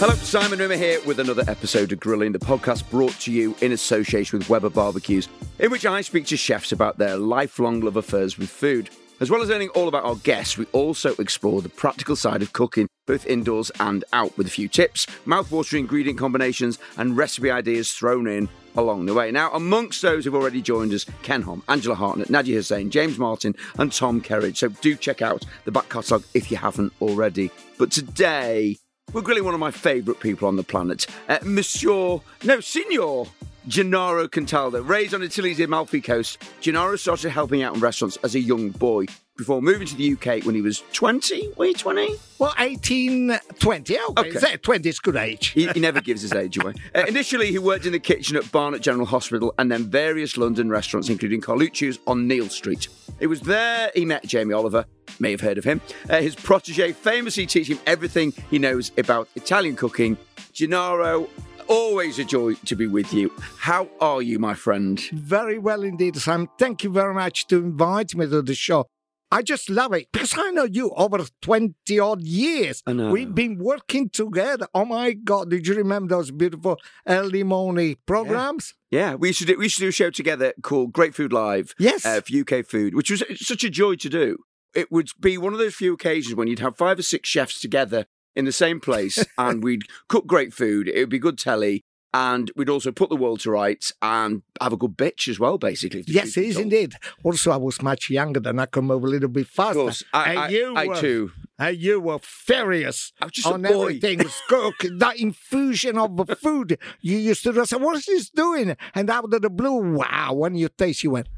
Hello, Simon Rimmer here with another episode of Grilling, the podcast brought to you in association with Weber Barbecues, in which I speak to chefs about their lifelong love affairs with food. As well as learning all about our guests, we also explore the practical side of cooking, both indoors and out, with a few tips, mouth-watering ingredient combinations, and recipe ideas thrown in along the way. Now, amongst those who've already joined us, Ken Hom, Angela Hartnett, Nadiya Hussain, James Martin, and Tom Kerridge. So do check out the back catalogue if you haven't already. But today, we're grilling one of my favourite people on the planet, uh, Monsieur, no, Signor Gennaro Contaldo. Raised on Italy's Amalfi Coast, Gennaro started helping out in restaurants as a young boy before moving to the UK when he was 20. Were you 20? Well, 18, 20. Okay, Okay. 20 is good age. He, he never gives his age away. Uh, initially, he worked in the kitchen at Barnet General Hospital and then various London restaurants, including Carluccio's on Neal Street. It was there he met Jamie Oliver, may have heard of him. Uh, his protege famously teach him everything he knows about Italian cooking. Gennaro, always a joy to be with you. How are you, my friend? Very well indeed, Sam. Thank you very much to invite me to the show. I just love it because I know you over 20 odd years. I know. We've been working together. Oh my God, did you remember those beautiful early morning programs? Yeah, we should do, we should do a show together called Great Food Live. Yes. uh, for UK food, which was such a joy to do. It would be one of those few occasions when you'd have five or six chefs together in the same place and we'd cook great food. It would be good telly. And we'd also put the world to rights and have a good bitch as well, basically. Yes, it is told. indeed. Also, I was much younger than I come over a little bit Of faster. course, I, and I, you I were, too. And you were furious I was just on everything. Cook, that infusion of the food you used to do. I said, what is this doing? And out of the blue, wow, when you taste, you went,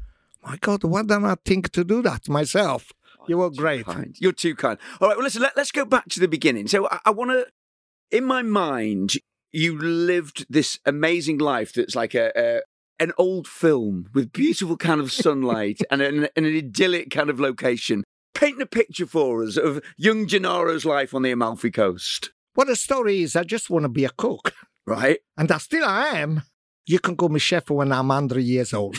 my God, why didn't I think to do that myself? Oh, you were great. kind. You're too kind. All right, well, listen, let, us go back to the beginning. So I, I want to, in my mind, you lived this amazing life that's like a, a an old film with beautiful kind of sunlight and, an, an idyllic kind of location. Paint a picture for us of young Gennaro's life on the Amalfi Coast, What the story is, I just want to be a cook. right? And I still I am. You can call me chef when I'm 100 years old.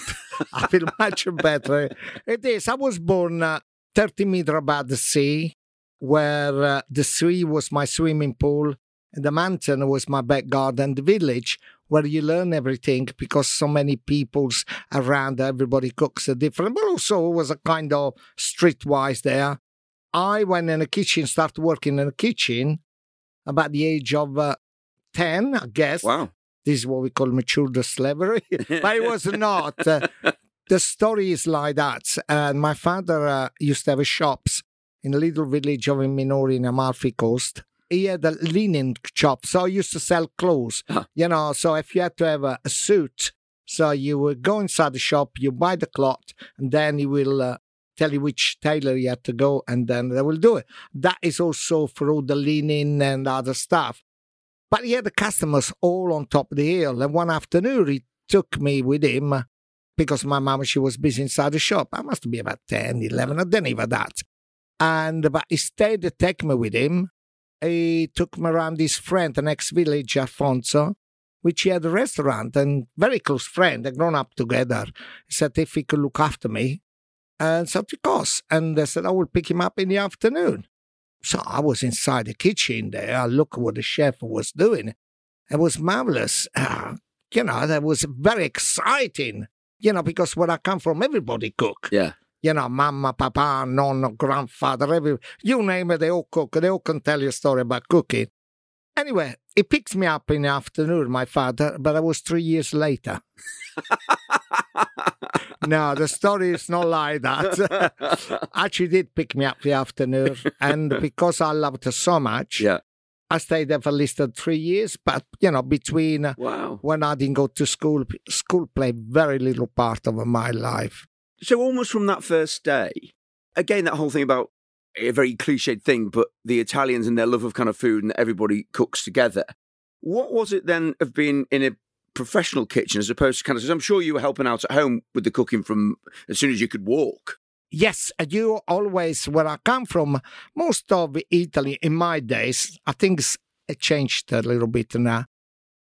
I feel much better. It is. I was born uh, 30 meters above the sea, where uh, the sea was my swimming pool, the mountain was my back garden, the village where you learn everything because so many people's around, everybody cooks a different, but also it was a kind of streetwise there. I went in the kitchen, started working in the kitchen about the age of uh, 10, I guess. Wow. This is what we call mature slavery, but it was not. Uh, the story is like that. And my father uh, used to have shops in a little village of Minori in Amalfi Coast. He had a linen shop, so he used to sell clothes. Huh. You know, so if you had to have a, a suit, so you would go inside the shop, you buy the cloth, and then he will uh, tell you which tailor you have to go, and then they will do it. That is also for all the linen and other stuff. But he had the customers all on top of the hill. And one afternoon, he took me with him because my mom, she was busy inside the shop. I must be about 10, 11, I don't even that. And but instead to take me with him, he took me around his friend, the next village, Alfonso, which he had a restaurant and very close friend. They grown up together. He said if he could look after me. And so of course. And they said I will pick him up in the afternoon. So I was inside the kitchen there. I looked what the chef was doing. It was marvelous. Ah, you know, that was very exciting. You know, because where I come from, everybody cook. Yeah. You know, mama, papa, nonno, grandfather, every you name it, they all cook. They all can tell you a story about cooking. Anyway, he picked me up in the afternoon, my father, but I was three years later. no, the story is not like that. Actually, did pick me up the afternoon, and because I loved her so much, yeah. I stayed there for at least three years. But you know, between uh, Wow. when I didn't go to school, school played very little part of my life. So almost from that first day, again, that whole thing about a very cliched thing, but the Italians and their love of kind of food and everybody cooks together. What was it then of being in a professional kitchen as opposed to kind of? I'm sure you were helping out at home with the cooking from as soon as you could walk. Yes, you always, where I come from, most of Italy in my days, I think it's- changed a little bit now.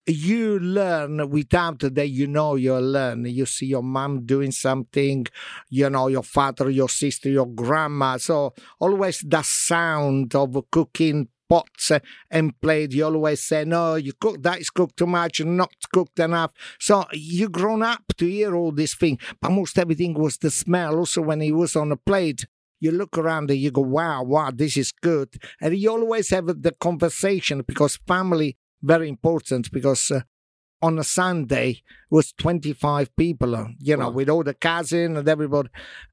You learn without that you know you learn. You see your mom doing something, you know, your father, your sister, your grandma. So always the sound of cooking pots and plate. You always say, no, you cook that is cooked too much not cooked enough. So you grown up to hear all this thing. But most everything was the smell. Also, when he was on a plate, you look around and you go, wow, wow, this is good. And you always have the conversation because family very important because uh, on a Sunday was 25 people, you know, Wow. with all the cousin and everybody.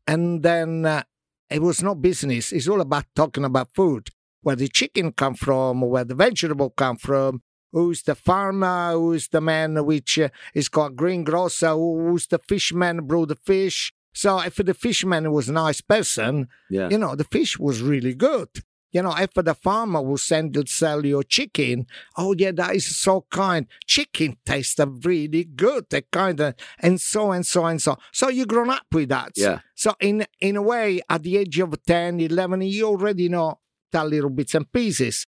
And then uh, it was no business. It's all about talking about food, where the chicken come from, where the vegetable come from, who's the farmer, who's the man which uh, is called greengrocer, who's the fishman brew the fish. So if the fishman was a nice person, Yeah. you know, the fish was really good. You know, if the farmer will send to sell your chicken, oh yeah, that is so kind. Chicken tastes really good, that kind of, and so and so and so. So you grown up with that. Yeah. So in in a way, at the age of 10, 11, you already know that little bits and pieces.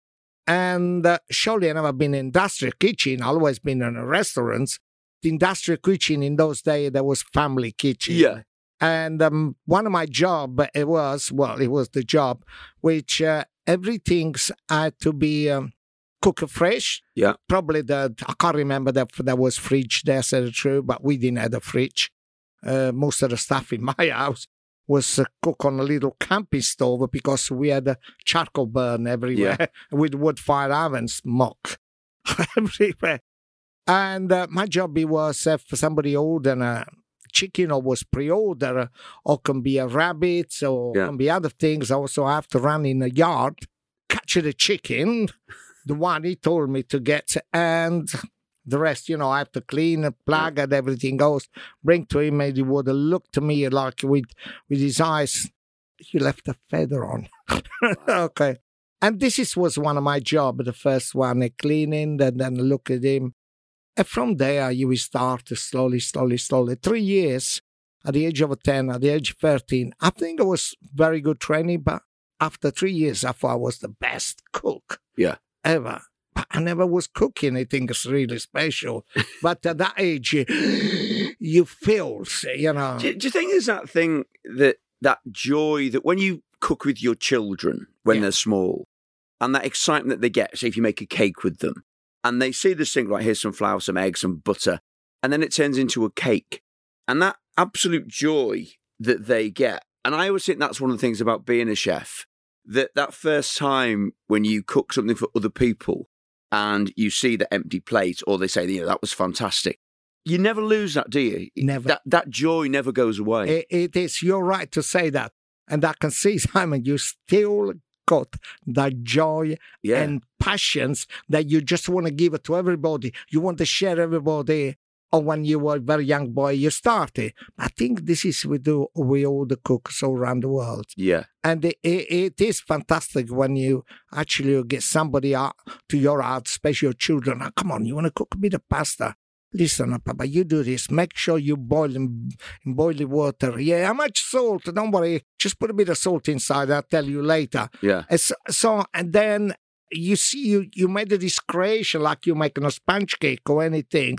And uh, surely I never been in industrial kitchen, always been in restaurants. The industrial kitchen in those days, there was family kitchen. Yeah. And um, one of my job, it was, well, it was the job, which uh, everything's had to be um, cooked fresh. Yeah. Probably the, I can't remember that there was fridge there, said the truth, but we didn't have a fridge. Uh, most of the stuff in my house was uh, cooked on a little camping stove because we had a charcoal burn everywhere with wood fire oven smoke everywhere. And uh, my job it was if somebody ordered a chicken or was pre-order or can be a rabbit or Yeah. can be other things. Also, I have to run in the yard, catch the chicken, the one he told me to get, and the rest, you know, I have to clean and plug and everything goes. Bring to him, and he would look to me like with with his eyes. He left a feather on. okay. And this is, was one of my job, the first one, cleaning, and then look at him. And from there, you will start slowly, slowly, slowly. Three years at the age of 10, at the age of 13, I think it was very good training, but after three years, I thought I was the best cook Yeah. ever. But I never was cooking anything really special. but at that age, you- you feel, you know. Do, do you think there's that thing that that joy that when you cook with your children when Yeah. they're small, and that excitement that they get, say if you make a cake with them, and they see this thing like here's some flour, some eggs, some butter, and then it turns into a cake, and that absolute joy that they get, and I always think that's one of the things about being a chef that that first time when you cook something for other people and you see the empty plate or they say you know that was fantastic you never lose that do you? Never. that that joy never goes away. It, it is, you're right to say that. And I can see, Simon, you still got that joy yeah. and passions that you just want to give it to everybody. You want to share everybody. Or when you were a very young boy, you started. I think this is we do with all the cooks all around the world. yeah And it, it, is fantastic when you actually get somebody out to your house, especially your children. "Ah, come on, you want to cook a bit of pasta? Listen, uh, Papa, you do this. Make sure you boil in, in boiling water. Yeah, how much salt? Don't worry. Just put a bit of salt inside. I'll tell you later. yeah And so, so and then you see you you made this creation like you're making a sponge cake or anything,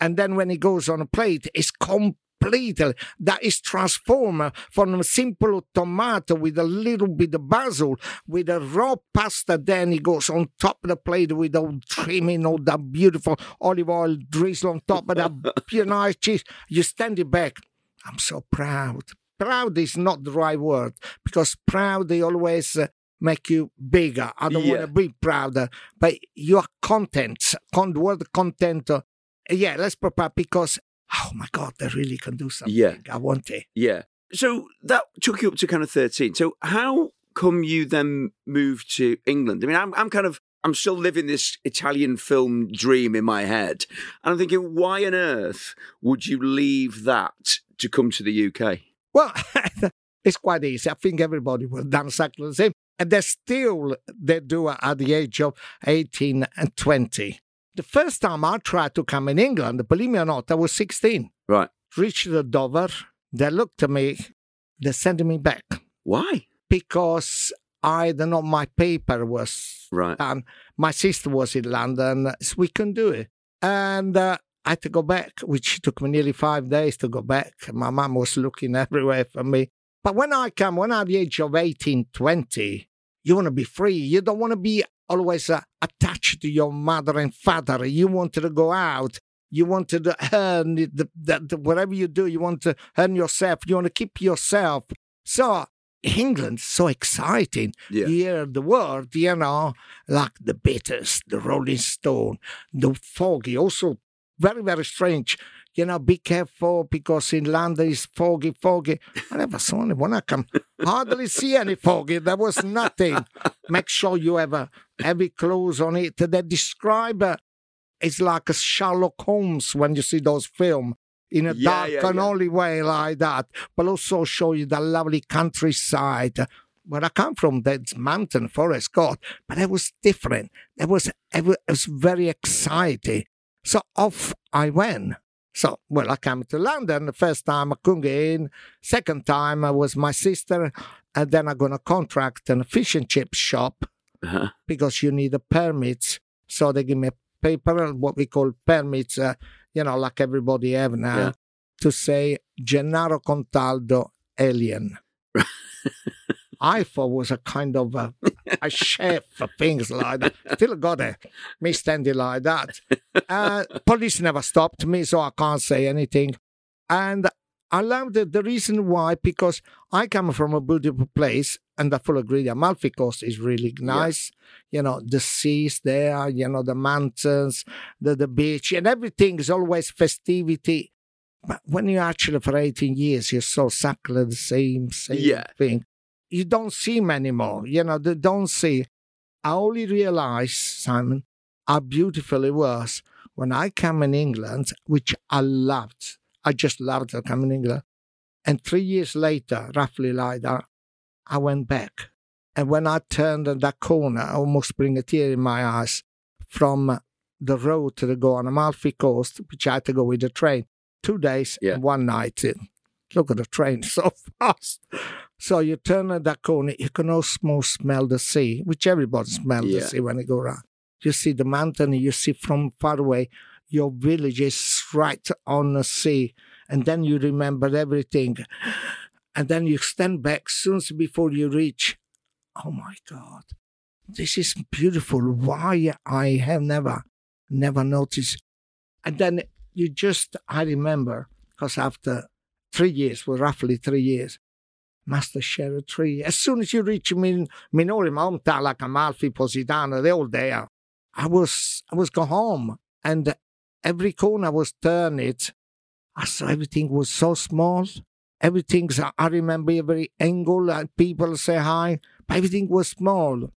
and then when it goes on a plate, it's completely that is transformed from a simple tomato with a little bit of basil with a raw pasta. Then it goes on top of the plate with all trimming, all that beautiful olive oil drizzle on top of that pure nice cheese. You stand it back. I'm so proud. Proud is not the right word because proud they always uh, make you bigger. I don't Yeah. want to be prouder, but your content, con- word content, uh, yeah, let's prepare because oh my God, they really can do something. Yeah. I want it. yeah so that took you up to kind of 13 so how come you then moved to england i mean i'm, I'm kind of i'm still living this italian film dream in my head and i'm thinking why on earth would you leave that to come to the uk Well, it's quite easy. I think everybody will done exactly the same. And they still they do at the age of 18 and 20. The first time I tried to come in England, believe me or not, I was 16. right Reached the Dover, they looked at me, they sent me back why because I don't know, my paper was right done. My sister was in London, so we couldn't do it. And uh, I had to go back, which took me nearly five days to go back. My mum was looking everywhere for me. But when I come, when I'm the age of 18, 20, you want to be free. You don't want to be always uh, attached to your mother and father. You wanted to go out. You wanted to earn the, the, the, whatever you do. You want to earn yourself. You want to keep yourself. So England's so exciting. Yeah. You hear the word, you know, like the Beatles, the Rolling Stone, the Foggy, also very, very strange. You know, be careful because in London it's foggy, foggy. I never saw anyone. I can hardly see any foggy. There was nothing. Make sure you have a heavy clothes on it. They describe it. It's like a Sherlock Holmes when you see those films in a Yeah, dark yeah, and yeah. only way like that, but also show you the lovely countryside. Where I come from, that mountain, forest, God, but it was different. It was, it was, it was very exciting. So off I went. So, well, I came to London. The first time I couldn't get in. Second time I was my sister. And then I got a contract in a fish and chip shop Uh-huh. because you need a permit. So they give me a paper, what we call permits, uh, you know, like everybody have now, Yeah. to say Gennaro Contaldo alien. I thought was a kind of a, a chef for things like that. Still got it. Me standing like that. Uh, police never stopped me, so I can't say anything. And I love it. The reason why, because I come from a beautiful place, and I fully agree. The Amalfi Coast is really nice. You know, the seas there, you know, the mountains, the, the beach, and everything is always festivity. But when you're actually for 18 years, you're so exactly the same, same Yeah. thing. You don't see them anymore. Mm. You know, they don't see. I only realized, Simon, how beautiful it was when I came in England, which I loved. I just loved to come in England. And three years later, roughly like that, I went back. And when I turned at that corner, I almost bring a tear in my eyes from the road to the go on Amalfi Coast, which I had to go with the train. Two days Yeah. and one night. in. Look at the train so fast. So you turn at that corner, you can almost smell the sea, which everybody smells Yeah. the sea when you go around. You see the mountain, you see from far away, your village is right on the sea. And then you remember everything. And then you stand back soon before you reach. Oh my God, this is beautiful. Why I have never, never noticed. And then you just, I remember, because after three years, well, roughly three years, must have shared a tree. As soon as you reach Min- Minori, my hometown, like Amalfi, Positano, they're all there. I was, I was go home and every corner was turned it. I saw everything was so small. Everything's, I remember every angle and people say hi, but everything was small.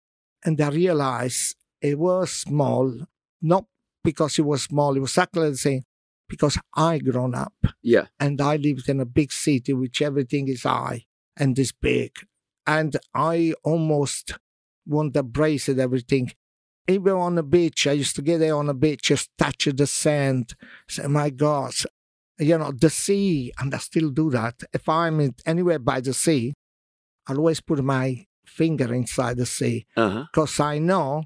And I realized it was small, not because it was small, it was exactly the same, because I grown up Yeah. and I lived in a big city which everything is high and is big. And I almost want to embrace it, everything. Even on the beach, I used to get there on the beach, just touch the sand, say, my God, you know, the sea, and I still do that. If I'm anywhere by the sea, I'll always put my finger inside the sea Uh-huh. because I know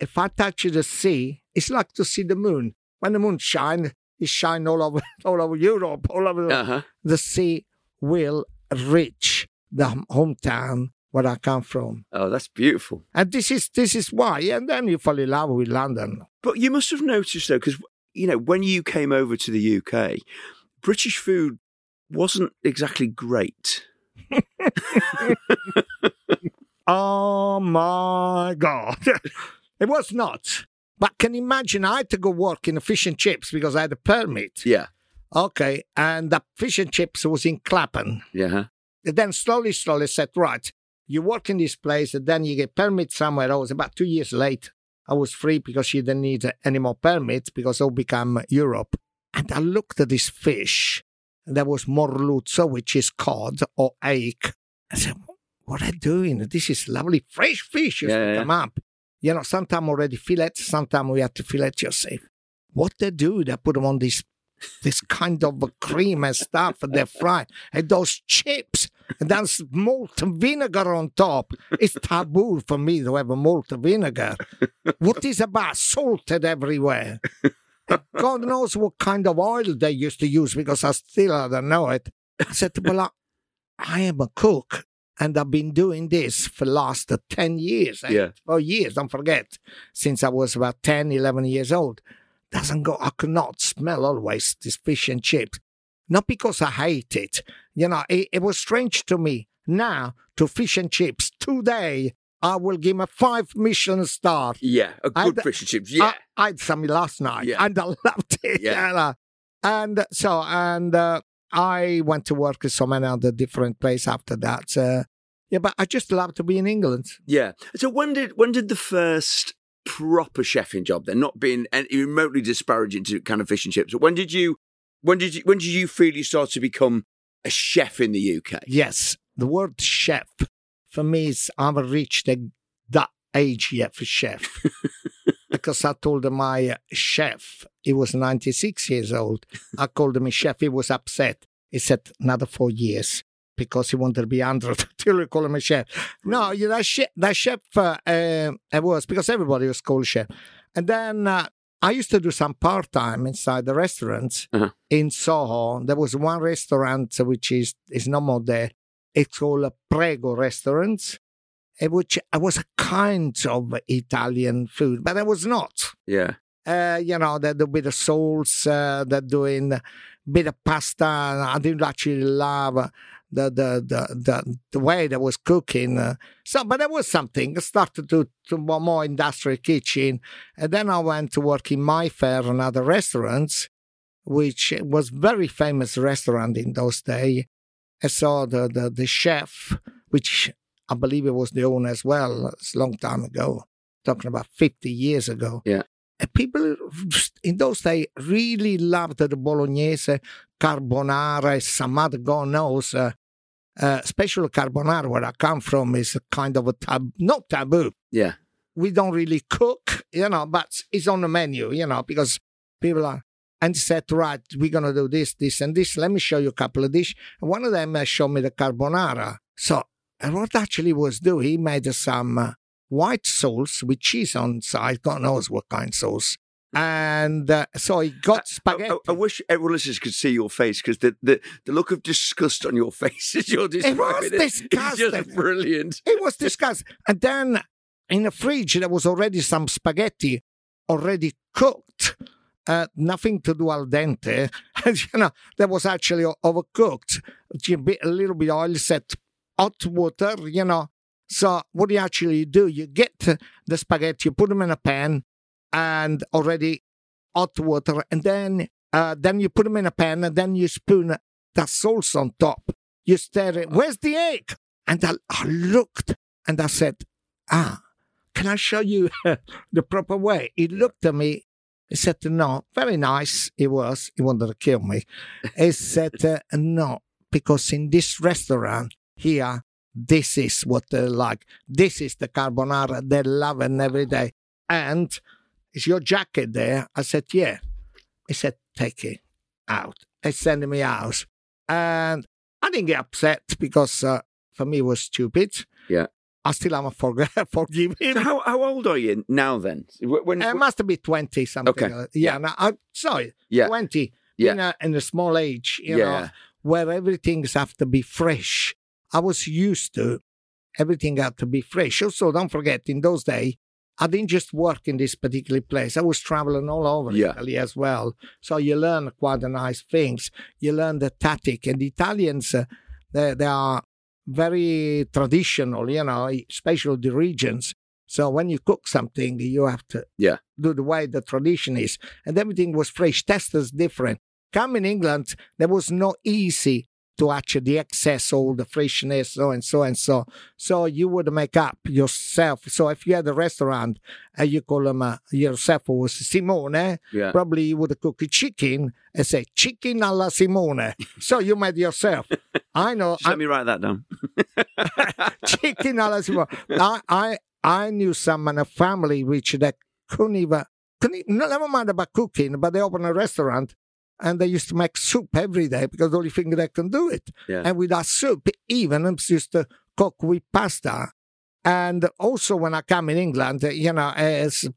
if I touch the sea, it's like to see the moon. When the moon shines, it shines all over, all over Europe, all over Uh-huh. the sea will reach the hometown where I come from. Oh, that's beautiful. And this is this is why. And then you fall in love with London. But you must have noticed though, because you know when you came over to the UK, British food wasn't exactly great. Oh my God. it was not. But can you imagine I had to go work in a fish and chips because I had a permit. Yeah. Okay. And the fish and chips was in Clapham. Yeah. And then slowly, slowly said, right, you work in this place and then you get permit somewhere else. About two years late, I was free because she didn't need any more permits because all become Europe. And I looked at this fish and there was merluzzo, which is cod or ache. I said, what are they doing? This is lovely fresh fish used Yeah, yeah, come up. You know, sometimes already fillet, sometimes we have to fillet yourself. What they do, they put them on this this kind of a cream and stuff and they fry. And those chips, and then malt vinegar on top. It's taboo for me to have a malt vinegar. What is about salted everywhere? God knows what kind of oil they used to use because I still don't know it. I said, well, I, I am a cook And I've been doing this for the last 10 years. eh? Yeah. Oh, years, don't forget, since I was about 10, 11 years old. Doesn't go, I could not smell always this fish and chips. Not because I hate it. You know, it, it was strange to me. Now, to fish and chips, today, I will give him a five Michelin star. Yeah, a good d- fish and chips. Yeah, I, I had some last night Yeah. and I loved it. Yeah. And so, and uh, I went to work in so many other different places after that. Uh, yeah, but I just love to be in England. yeah. So when did when did the first proper chefing job then? Not being any remotely disparaging to kind of fish and chips. But when did you when did you when did you feel you started to become a chef in the UK? Yes, the word chef for me is I haven't reached that age yet for chef. because I told my chef, he was 96 years old. I called him a chef. He was upset. He said, another four years because he wanted to be 100 till we call him a chef. No, you know, that chef, that chef uh, uh, it was because everybody was called chef. And then uh, I used to do some part time inside the restaurants Uh-huh. in Soho. There was one restaurant which is, is no more there. It's called a Prego Restaurant, eh, which was a kind of Italian food, but it was not. Yeah, Uh, you know, they do bit of sauce, uh, they're doing a bit of pasta. I didn't actually love uh, the the the the, the way they was cooking. Uh, so, but there was something. I started to to more, more industrial kitchen, and then I went to work in Mayfair and other restaurants, which was very famous restaurant in those days. I saw the the the chef, which I believe it was the owner as well. It's a long time ago, talking about fifty years ago. Yeah. And people in those days really loved the bolognese, carbonara, some other God knows. Uh, uh, special carbonara, where I come from, is a kind of a tab, not taboo. yeah, We don't really cook, you know, but it's on the menu, you know, because people are. And said, right, we're going to do this, this, and this. Let me show you a couple of dishes. One of them uh, showed me the carbonara. So, and what actually was do, he made some uh, white sauce with cheese on side, God knows what kind of sauce. And uh, so he got I, spaghetti. I- I wish everyone listeners could see your face because the, the, the look of disgust on your face as you're describing it, is disgusting. just brilliant. It was disgusting. And then in the fridge, there was already some spaghetti already cooked. Uh, nothing to do al dente. You know, that was actually overcooked. A little bit oil, set hot water, you know. So what do you actually do, you get the spaghetti, you put them in a pan and already hot water, and then uh, then you put them in a pan, and then you spoon the sauce on top. You stare it. Where's the egg? And I, I looked and I said, Ah, can I show you the proper way? He looked at me. He said, No, very nice. He was. He wanted to kill me. He said, uh, No, because in this restaurant here, this is what they like. This is the carbonara they love and every day. And is your jacket there? I said, Yeah. He said, Take it out. He sent me out. And I didn't get upset because uh, for me it was stupid. Yeah. I still haven't forg- forgive. So how, how old are you now then? Wh- When, It must be 20 something. Okay. like that. Yeah, no, I, sorry, Yeah. 20. Yeah. In, a, in a small age, you know, yeah, where everything's have to be fresh. I was used to everything had to be fresh. Also, don't forget, in those days, I didn't just work in this particular place. I was traveling all over Yeah. Italy as well. So you learn quite a nice things. You learn the tactic. And the Italians, uh, they, they are very traditional, you know, especially the regions. So when you cook something, you have to Yeah. do the way the tradition is. And everything was fresh. Testers different. Come in England, there was no easy to actually excess, all the freshness, so and so and so. So you would make up yourself. So if you had a restaurant and you call them uh, yourself was Simone, yeah. probably you would cook a chicken and say chicken alla Simone. so you made yourself. I know. Just let me write that down. chicken alla Simone. I, I I knew someone, in a family, which they couldn't even, couldn't, never mind about cooking, but they opened a restaurant and they used to make soup every day because the only thing they can do it. Yeah. And with that soup, even I used to cook with pasta. And also when I come in England, you know, as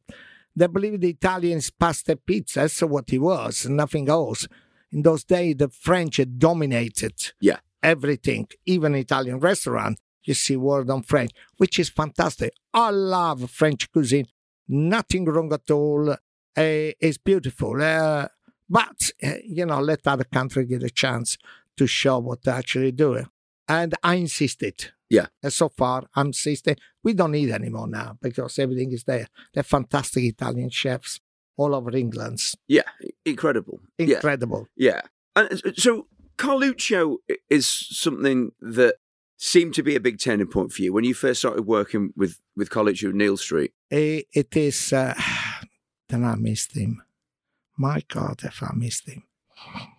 they believe the Italians pasta pizza, that's what it was, nothing else. In those days, the French had dominated Yeah. everything, even Italian restaurant. you see word on French, which is fantastic. I love French cuisine. Nothing wrong at all. Uh, it's beautiful. Uh, but, uh, you know, let other country get a chance to show what they actually do. And I insisted. Yeah. And so far, I'm insisting. We don't need anymore now because everything is there. They're fantastic Italian chefs all over England. Yeah, incredible. Incredible. Yeah. yeah. And so Carluccio is something that seemed to be a big turning point for you when you first started working with with Carluccio at Neal Street. It, it is. Uh, then I missed him. My God, if I missed him.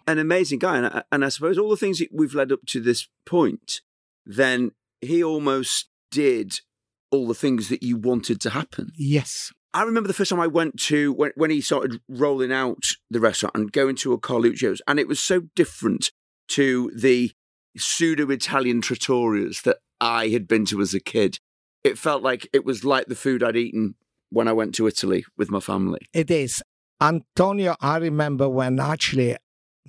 An amazing guy, and I, and I suppose all the things we've led up to this point, then he almost did all the things that you wanted to happen. Yes. I remember the first time I went to when, when he started rolling out the restaurant and going to a Carluccio's, and it was so different to the pseudo Italian trattorias that I had been to as a kid. It felt like it was like the food I'd eaten when I went to Italy with my family. It is. Antonio, I remember when I actually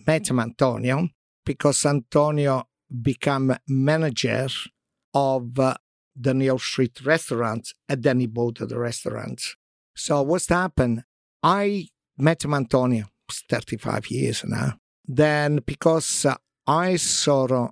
met him, Antonio, because Antonio became manager of uh, the Neal Street restaurant and then he bought the restaurant. So what's happened? I met him, Antonio, 35 years now. Then because uh, I saw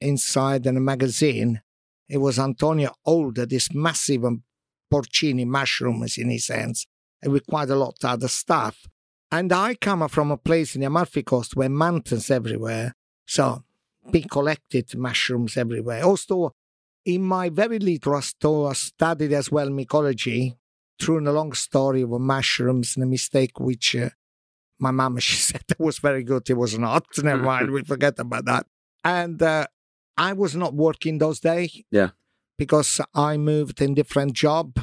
inside in a magazine, it was Antonio Older, this massive um, porcini mushrooms in his hands, and with quite a lot of other stuff. And I come from a place in the Amalfi Coast where mountains everywhere, so big collected mushrooms everywhere. Also, in my very little store, I studied as well mycology through a long story of mushrooms and a mistake which uh, my mom, she said it was very good. It was not. Never mind. we forget about that. And uh, I was not working those days. Yeah. Because I moved in different job,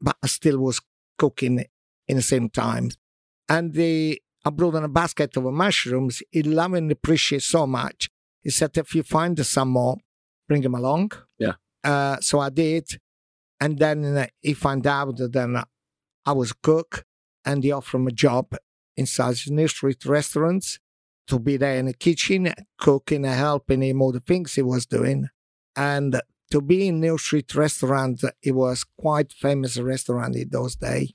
but I still was cooking in the same time. And the, I brought in a basket of mushrooms. He loved and appreciated so much. He said, if you find some more, bring them along. Yeah. Uh, so I did. And then uh, he found out that then I was a cook and he offered me a job inside the street restaurants to be there in the kitchen, cooking and helping him all the things he was doing. And to be in Neal Street restaurant, it was quite famous restaurant in those days.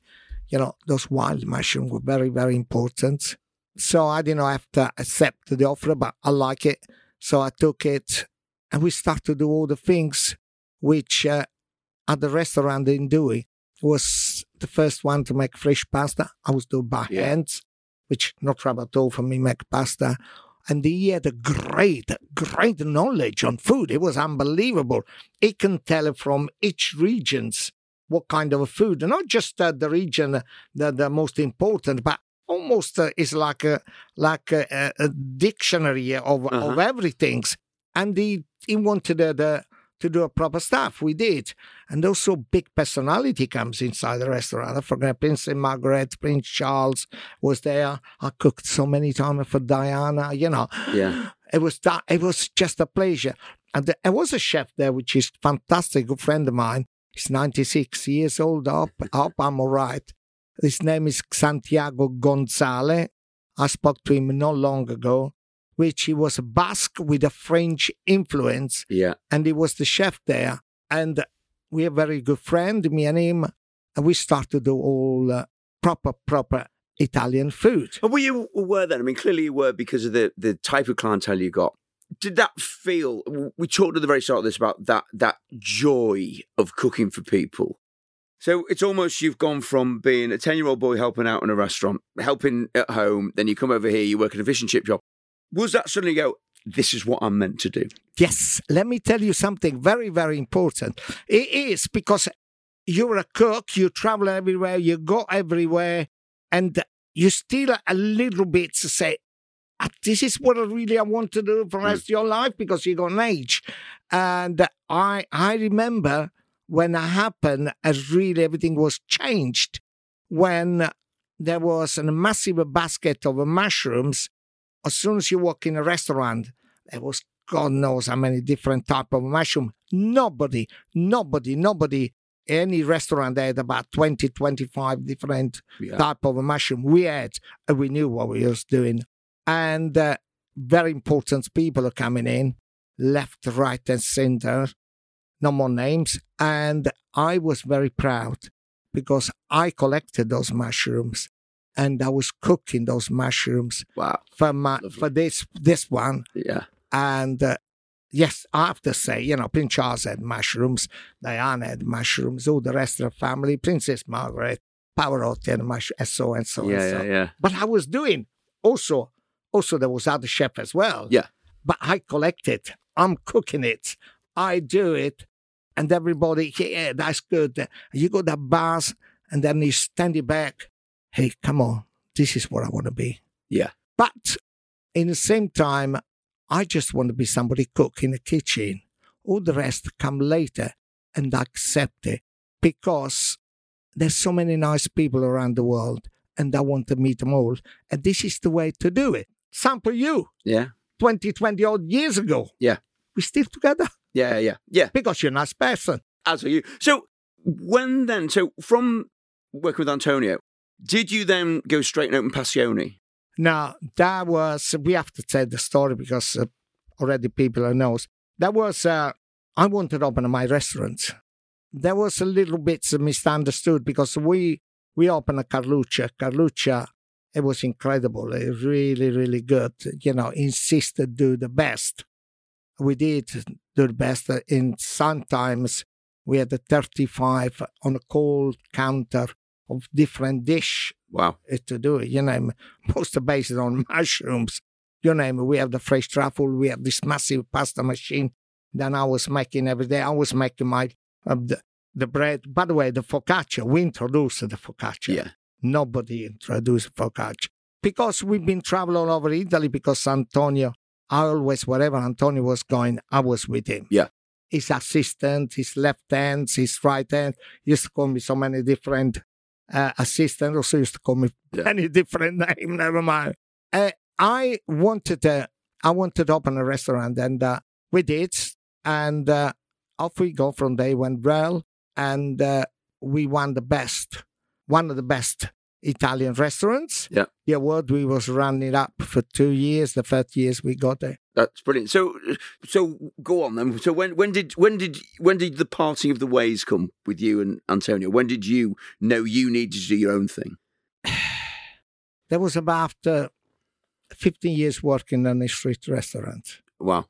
You know, those wild mushrooms were very, very important. So I didn't have to accept the offer, but I like it. So I took it and we started to do all the things which uh, at the restaurant do it. Was the first one to make fresh pasta. I was doing by yeah. hand which not trouble at all for me make pasta. And he had a great, great knowledge on food. It was unbelievable. He can tell from each regions what kind of food, not just uh, the region that the most important, but almost uh, is like a like a, a dictionary of uh-huh. of everything. And he he wanted uh, the to do a proper stuff. We did. And also big personality comes inside the restaurant. I forget Prince Margaret, Prince Charles was there. I cooked so many times for Diana, you know. Yeah. It was that it was just a pleasure. And there was a chef there, which is fantastic, good friend of mine. He's 96 years old. I hope, I hope I'm all right. His name is Santiago Gonzalez. I spoke to him not long ago which he was a Basque with a French influence. Yeah. And he was the chef there. And we are very good friend, me and him. And we started to do all uh, proper, proper Italian food. And were you aware then? I mean, clearly you were because of the, the type of clientele you got. Did that feel? We talked at the very start of this about that that joy of cooking for people. So it's almost you've gone from being a ten year old boy helping out in a restaurant, helping at home, then you come over here, you work in a fish and chip shop, was that suddenly go, this is what I'm meant to do? Yes. Let me tell you something very, very important. It is because you're a cook, you travel everywhere, you go everywhere, and you still a little bit say, Ah, this is what I really I want to do for the rest of your life because you got an age. And I I remember when it happened, as really everything was changed when there was a massive basket of mushrooms as soon as you walk in a restaurant, there was God knows how many different type of mushroom. Nobody, nobody, nobody, any restaurant had about 20, 25 different yeah. type of mushroom. We had, and we knew what we was doing. And uh, very important people are coming in, left, right, and center. no more names. And I was very proud because I collected those mushrooms and I was cooking those mushrooms Wow. for my, Lovely. for this this one. Yeah. And uh, yes, I have to say, you know, Prince Charles had mushrooms, Diana had mushrooms, all the rest of the family, Princess Margaret, Pavarotti had mushrooms, and so and so yeah, and so. yeah, yeah. But I was doing also, also there was other chef as well. Yeah. But I collect it. I'm cooking it. I do it. And everybody, yeah, that's good. You go to bars and then you standing back. Hey, come on. This is what I want to be. Yeah. But in the same time, I just want to be somebody cook in the kitchen. All the rest come later and accept it because there's so many nice people around the world and I want to meet them all. And this is the way to do it. Sample you Yeah. 20, 20 odd years ago. Yeah. We still together Yeah, yeah. Yeah. because you're a nice person. As are you. So when then, so from working with Antonio, did you then go straight and open Passione? Now, that was, we have to tell the story because uh, already people knows. That was, uh, I wanted to open my restaurant. There was a little bit misunderstood because we we opened a Carluccia. Carluccia, it was incredible. It really, really good. You know, insisted do the best. We did do the best. In sometimes we had a 35 on a cold counter of different dish Wow. uh, to do it. You know, most based on mushrooms. You know, we have the fresh truffle. We have this massive pasta machine. Then I was making every day. I was making my uh, the, the bread. By the way, the focaccia. We introduced the focaccia. Yeah. Nobody introduced focaccia because we've been traveling all over Italy. Because Antonio, I always wherever Antonio was going, I was with him. Yeah. His assistant, his left hand, his right hand. He used to call me so many different uh, assistant also used to call me Yeah. many different name. Never mind. Uh, I wanted to, I wanted to open a restaurant, and uh, we did, and uh, off we go from there. Went well, and uh, we won the best, one of the best Italian restaurants. Yeah. The award we was running up for two years. The first years we got there. That's brilliant. So, so go on then. So when when did when did when did the parting of the ways come with you and Antonio? When did you know you needed to do your own thing? That was about uh, 15 years working in a street restaurant. Wow.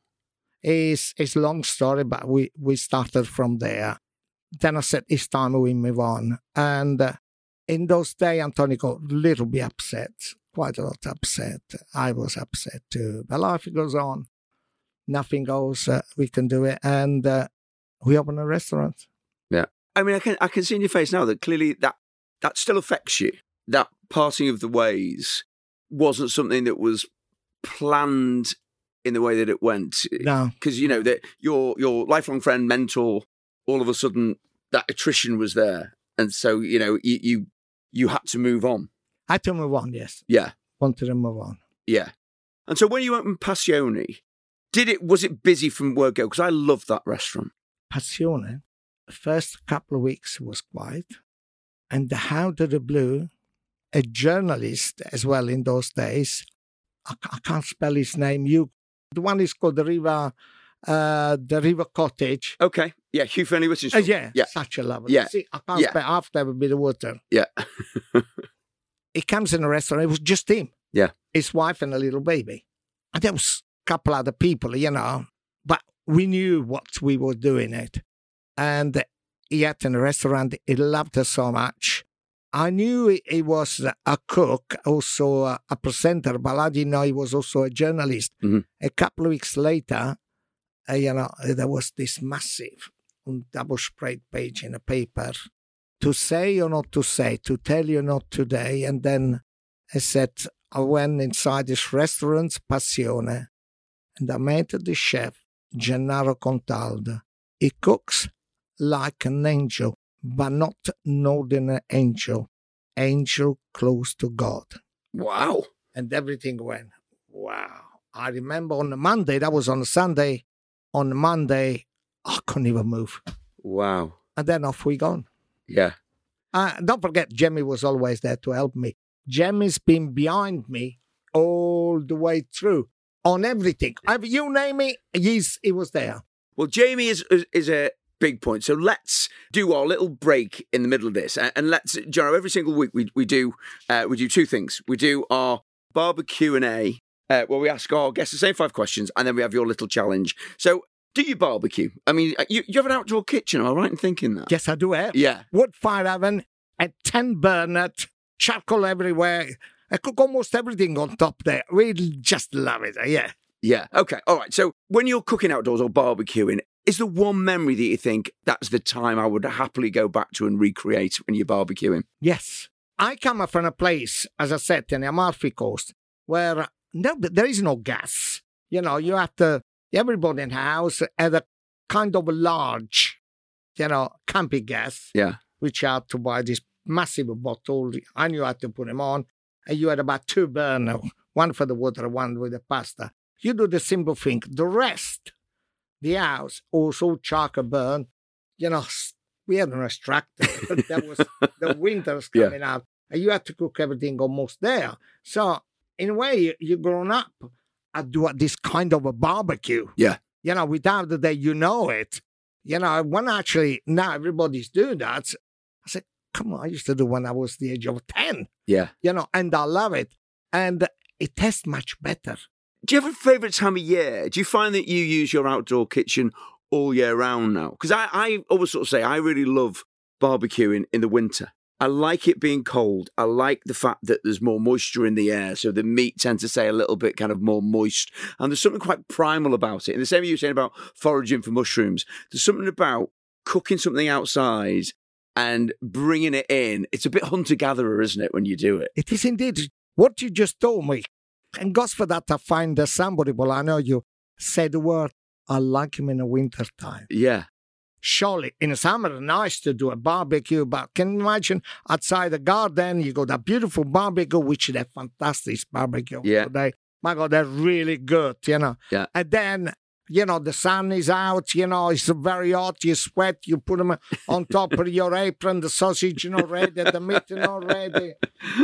It's it's a long story, but we we started from there. Then I said it's time we move on. And uh, in those days, Antonio got a little bit upset, quite a lot upset. I was upset too. But life goes on. Nothing goes. Uh, we can do it, and uh, we open a restaurant. Yeah. I mean, I can I can see in your face now that clearly that that still affects you. That parting of the ways wasn't something that was planned in the way that it went. No, Because you know that your your lifelong friend, mentor, all of a sudden that attrition was there, and so you know you you, you had to move on. I had to move on. Yes, Yeah, wanted to move on. yeah. And so when you opened Passione, did it was it busy from word go? Because I love that restaurant. Passione, the first couple of weeks was quiet. And out of the blue, a journalist as well in those days, I, I can't spell his name. You, the one is called the River, uh, the River Cottage. Okay, yeah, Hugh Fearnley-Whittingstall. Uh, yeah, yeah, such a lovely. Yeah. See, I can't Yeah. spell. Have to have a water. yeah. He comes in a restaurant. It was just him. Yeah. his wife and a little baby, and there was a couple other people, you know. But we knew what we were doing it, and he ate in a restaurant. He loved it so much. I knew he- was a cook, also a, presenter, but I didn't know he was also a journalist. Mhm. A couple of weeks later, uh, you know, there was this massive double spread page in a paper to say or not to say, to tell you not today. And then I said, I went inside this restaurant, Passione, and I met the chef, Gennaro Contaldo. He cooks like an angel, but not an ordinary angel, angel close to God. Wow. And everything went, wow. I remember on a Monday, that was on a Sunday, on Monday, I couldn't even move. Wow. And then off we gone. Yeah. Uh, don't forget, Jemmy was always there to help me. Jemmy's been behind me all the way through on everything. You name it, he's, he was there. Well, Jamie is is, is a big point. So let's do our little break in the middle of this, and, and let's, Jono. Every single week we we do uh, we do two things. We do our barbecue and a uh, where we ask our guests the same five questions, and then we have your little challenge. So. Do you barbecue? I mean, uh, you, you have an outdoor kitchen, am I right in thinking that? Yes, I do have. Yeah. Wood fire oven, a 10 burner, charcoal everywhere. I cook almost everything on top there. We just love it. Yeah. Yeah. Okay. All right. So when you're cooking outdoors or barbecuing, is there one memory that you think that's the time I would happily go back to and recreate when you're barbecuing? Yes. I come from a place, as I said, in the Amalfi Coast, where no, there is no gas. You know, you have to, everybody in the house had a kind of a large, you know, camping gas, Yeah. which you had to buy this massive bottle. and you had to put them on. And you had about two burners, one for the water, one with the pasta. You do the simple thing. The rest, the house, also charcoal burn. You know, we had an extractor. that was the winter's Yeah. coming out. And you had to cook everything almost there. So, in a way, you- you've grown up at do this kind of a barbecue. Yeah. You know, without the day you know it. You know, when actually now everybody's doing that, I said, come on, I used to do when I was the age of 10, Yeah. you know, and I love it. And it tastes much better. Do you have a favourite time of year? Do you find that you use your outdoor kitchen all year round now? Because I, I always sort of say I really love barbecuing in the winter. I like it being cold. I like the fact that there's more moisture in the air, so the meat tends to stay a little bit kind of more moist. And there's something quite primal about it. And the same you were saying about foraging for mushrooms. There's something about cooking something outside and bringing it in. It's a bit hunter gatherer, isn't it, when you do it? It is indeed what you just told me. And God for that, I find that somebody, well, I know you said the word, I like him in the winter time. Yeah. Surely in the summer, nice to do a barbecue, but can you imagine outside the garden, you got that beautiful barbecue, which they fantastic barbecue. Yeah. They, my God, they're really good, you know. Yeah. And then, you know, the sun is out, you know, it's very hot, you sweat, you put them on top of your apron, the sausage, you know, ready, the meat, you know, ready.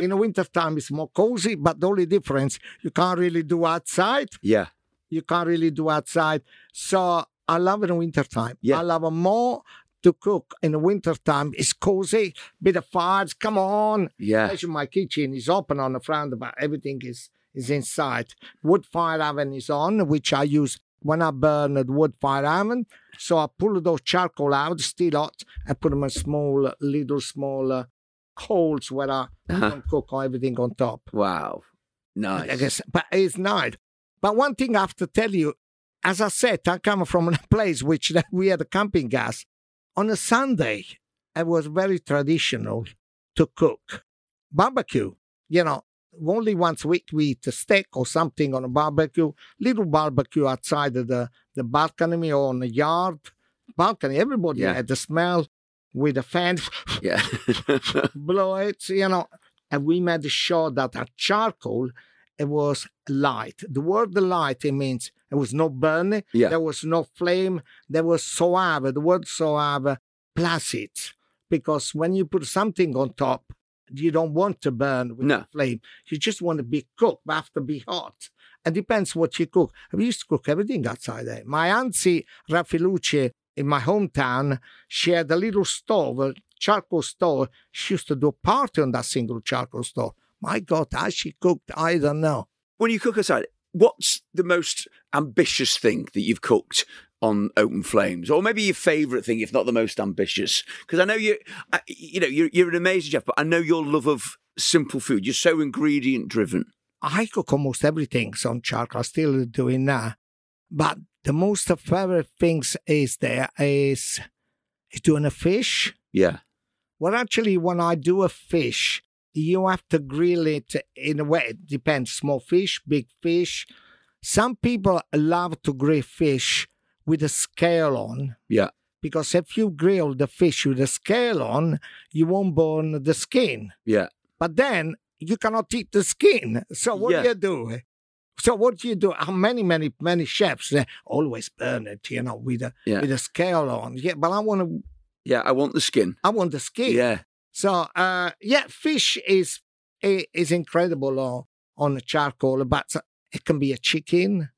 In the wintertime, it's more cozy, but the only difference, you can't really do outside Yeah. you can't really do outside. So I love it in wintertime. Yeah. I love it more to cook in the wintertime. It's cozy, bit of fires, come on. Yeah. Especially my kitchen is open on the front, but everything is, is inside. Wood fire oven is on, which I use when I burn the wood fire oven. So I pull those charcoal out, still hot, I put them in small, little small uh, holes where I Uh-huh. cook everything on top. Wow. Nice. I guess, but it's nice. But one thing I have to tell you, as I said, I come from a place which we had a camping gas. On a Sunday, it was very traditional to cook barbecue. You know, only once a week we eat a steak or something on a barbecue, little barbecue outside of the, the balcony or on the yard. Balcony, everybody Yeah. had the smell with a fan Yeah. blow it, you know. And we made sure that our charcoal it was light. The word light it means there was no burning, Yeah. there was no flame, there was soave. The word soave, placid. Because when you put something on top, you don't want to burn with No. the flame. You just want to be cooked, but have to be hot. And depends what you cook. We used to cook everything outside there. My auntie Raffalucci in my hometown, she had a little stove, a charcoal stove. She used to do a party on that single charcoal stove. My God, how she cooked, I don't know. when you cook aside, what's the most ambitious thing that you've cooked on open flames, or maybe your favourite thing, if not the most ambitious? Because I know you, you know, you're, you're an amazing chef, but I know your love of simple food. You're so ingredient driven. I cook almost everything on charcoal, still doing now. But the most favorite things is there is, is doing a fish. Yeah, Well, actually, when I do a fish, you have to grill it in a way. It depends. Small fish, big fish. Some people love to grill fish with a scale on. Yeah. Because if you grill the fish with a scale on, you won't burn the skin. yeah, But then you cannot eat the skin. So what Yeah. do you do? So what do you do? How many, many, many chefs they always burn it, you know, with a Yeah. with a scale on. Yeah, but I want to. yeah. I want the skin. I want the skin. Yeah, So uh, yeah, fish is is incredible on on charcoal, but it can be a chicken,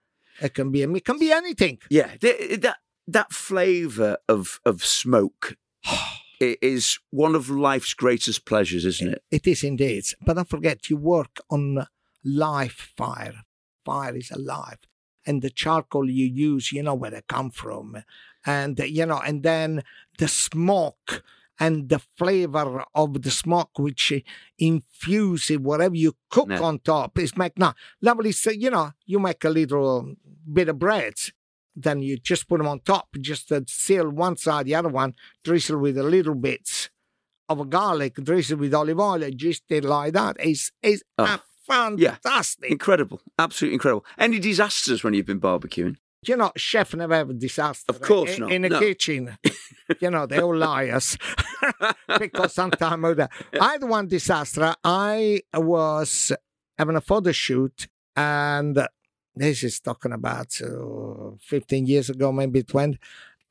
it can be a, it can be anything. yeah. Th- That that flavour of of smoke i- is one of life's greatest pleasures, isn't it? It is indeed. But don't forget, you work on live fire. Fire is alive. And the charcoal you use, you know where they come from. And, you know, and then the smoke and the flavor of the smoke, which infuses whatever you cook Yeah. on top, is make now lovely. So, you know, you make a little bit of bread. Then you just put them on top, just uh, seal one side, the other one, drizzle with a little bits of a garlic drizzle with olive oil, just it like that. It's, it's Oh. a fantastic. Incredible, absolutely incredible. Any disasters when you've been barbecuing? You know, chef never have a disaster. Of course in, not, In a no. kitchen, you know, they all liars. because sometimes I had one disaster. I was having a photo shoot, and this is talking about uh, 15 years ago, maybe 20.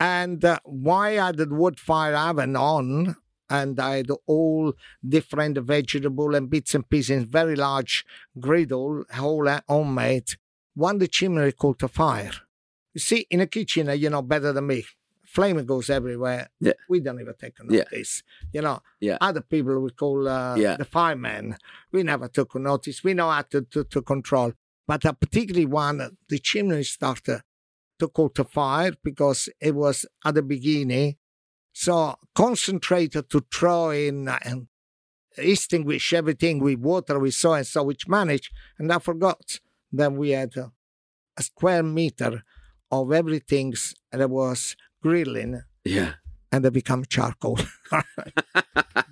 And uh, why I had the wood fire oven on, and I had all different vegetable and bits and pieces, very large griddle, whole homemade. One the chimney caught a fire. You see, in a kitchen, you know better than me. Flame goes everywhere. Yeah. We don't even take Yeah. notice. You know, Yeah. other people we call uh, Yeah. the firemen. We never took notice. We know how to, to, to control. But uh, particularly one, the chimney started to caught a fire because it was at the beginning. So concentrated to throw in and extinguish everything with water we saw and so which managed. And I forgot. Then we had uh, a square meter of everything that was grilling Yeah, and they become charcoal.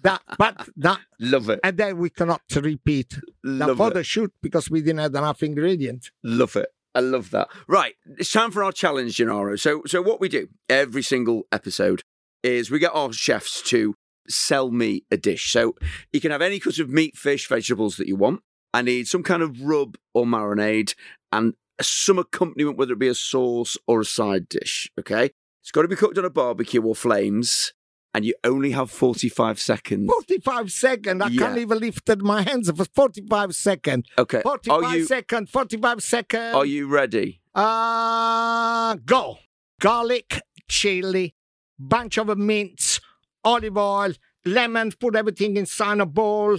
that, but that, love it, and then we cannot repeat the photo it, shoot because we didn't have enough ingredient. love it. I love that. Right, it's time for our challenge, Gennaro. So, so what we do every single episode is we get our chefs to sell me a dish. So you can have any cut of meat, fish, vegetables that you want. I need some kind of rub or marinade and some accompaniment, whether it be a sauce or a side dish. Okay, it's got to be cooked on a barbecue or flames, and you only have forty-five seconds. 45 seconds. I can't even lift my hands for 45 seconds. Okay, 45 are you seconds, 45 seconds. are you ready? Uh, go. Garlic, chili, bunch of mints, olive oil, lemon, put everything inside a bowl.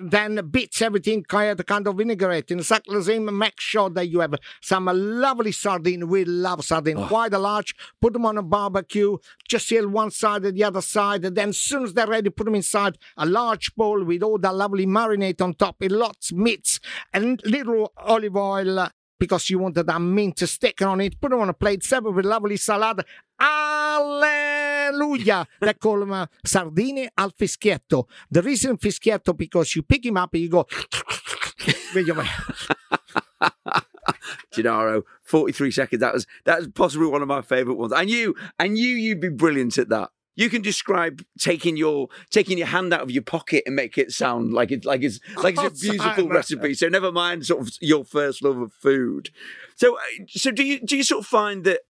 Then beats everything kind of, kind of vinaigrette in exactly the same. Make sure that you have some lovely sardine. We love sardine, Oh. quite a large. Put them on a barbecue. Just seal one side and the other side. And then as soon as they're ready, put them inside a large bowl with all the lovely marinade on top. With lots of meats and little olive oil. uh, because you wanted that mint to stick on it. Put them on a plate, serve it with lovely salad. Alleluia! they call them uh, sardine al fischietto. The reason fischietto because you pick him up and you go. with your- Gennaro, 43 seconds. That was that was possibly one of my favourite ones. I knew I knew you'd be brilliant at that. You can describe taking your taking your hand out of your pocket and make it sound like it's like it's like it's a beautiful recipe. So never mind sort of your first love of food. So uh, so do you do you sort of find that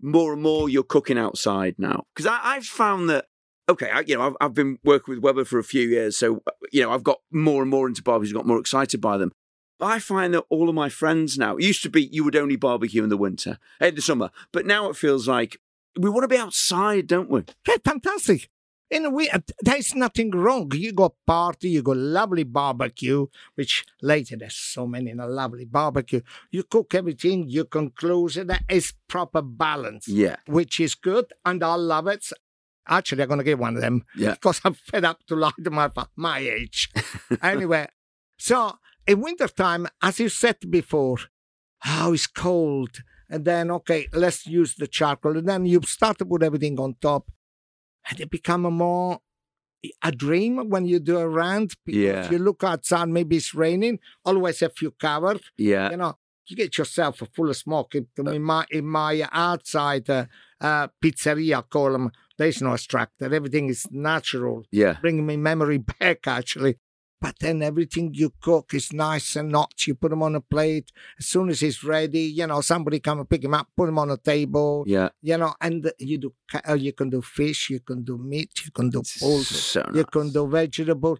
more and more you're cooking outside now? Because I've found that okay, I, you know I've, I've been working with Weber for a few years, so you know I've got more and more into barbecues, got more excited by them. I find that all of my friends now, used to be you would only barbecue in the winter, in the summer, but now it feels like we want to be outside, don't we? Yeah, fantastic. In a way, uh, there's nothing wrong. You go party, you go lovely barbecue, which later there's so many in a lovely barbecue. You cook everything, you conclude it. That is proper balance, Yeah, which is good, and I love it. Actually, I'm going to get one of them Yeah. because I'm fed up to lie to my, my age. anyway, so in wintertime, as you said before, how it's cold. And then, okay, let's use the charcoal. And then you start to put everything on top. And it become a more a dream when you do a rant. Because Yeah. you look outside, maybe it's raining, always have you covered. yeah, You know, you get yourself a full of smoke. In, in my in my outside uh, uh, pizzeria, I call them, there's no extractor. Everything is natural yeah. bringing me memory back actually. But then everything you cook is nice and not. You put them on a plate. As soon as it's ready, you know, somebody come and pick him up, put him on a table. Yeah, You know, and you do. uh, You can do fish. You can do meat. You can do poultry. so You can do vegetable.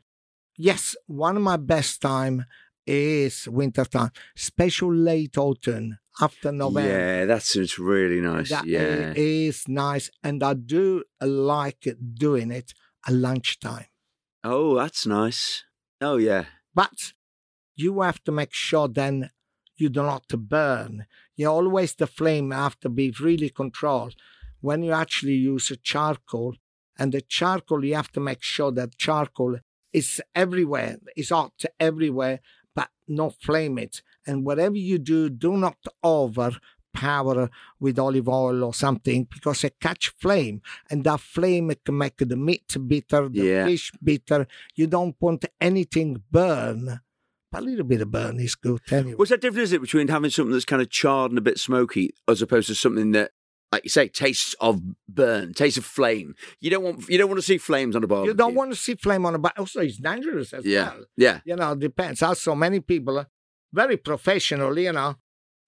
Yes, one of my best time is winter time, special late autumn. after November. Yeah, that sounds really nice. That yeah. it is nice, and I do like doing it at lunchtime. oh, that's nice. Oh, yeah. But you have to make sure then you do not burn. You always the flame have to be really controlled. When you actually use a charcoal, and the charcoal you have to make sure that charcoal is everywhere, is hot everywhere, but not flame it. And whatever you do, do not overpower with olive oil or something because it catch flame and that flame can make the meat bitter, the Yeah. fish bitter. You don't want anything burn. But a little bit of burn is good anyway. What's that difference is it between having something that's kind of charred and a bit smoky as opposed to something that, like you say, tastes of burn, tastes of flame? You don't want you don't want to see flames on a barbecue. You don't want to see flame on a but also it's dangerous as Yeah. well. Yeah. You know, it depends. Also many people are very professional, you know.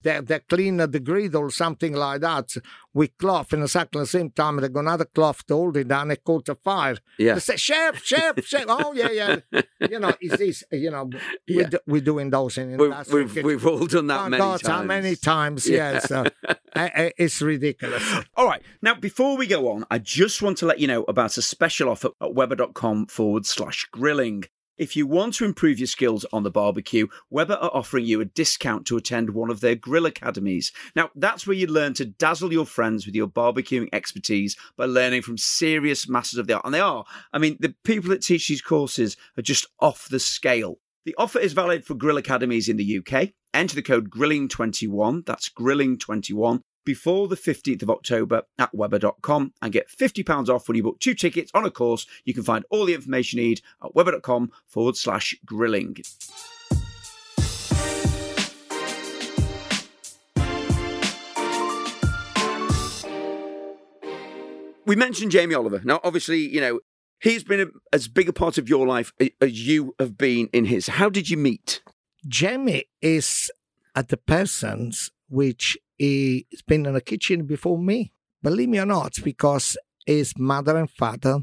They they clean the griddle or something like that with cloth and exactly the same time they got another cloth to hold it down and caught the fire. Yeah. They say, Chef, Chef, Chef. Oh yeah, yeah. You know, is this you know Yeah. we're, do- we're doing those in We've, industrial we've, kitchen. we've all done that Oh, many God, times. how many times? Yeah. Yes, uh, I- I- it's ridiculous. All right. Now, before we go on, I just want to let you know about a special offer at weber.com forward slash grilling. If you want to improve your skills on the barbecue, Weber are offering you a discount to attend one of their grill academies. Now, that's where you learn to dazzle your friends with your barbecuing expertise by learning from serious masters of the art. And they are. I mean, the people that teach these courses are just off the scale. The offer is valid for grill academies in the UK. Enter the code GRILLING21, that's GRILLING21, before the 15th of October at Weber.com and get £50 off when you book two tickets on a course. You can find all the information you need at Weber.com forward slash grilling. we mentioned Jamie Oliver. Now, obviously, you know, he's been a, as big a part of your life as you have been in his. How did you meet? Jamie is at the persons which he's been in the kitchen before me. Believe me or not, because his mother and father,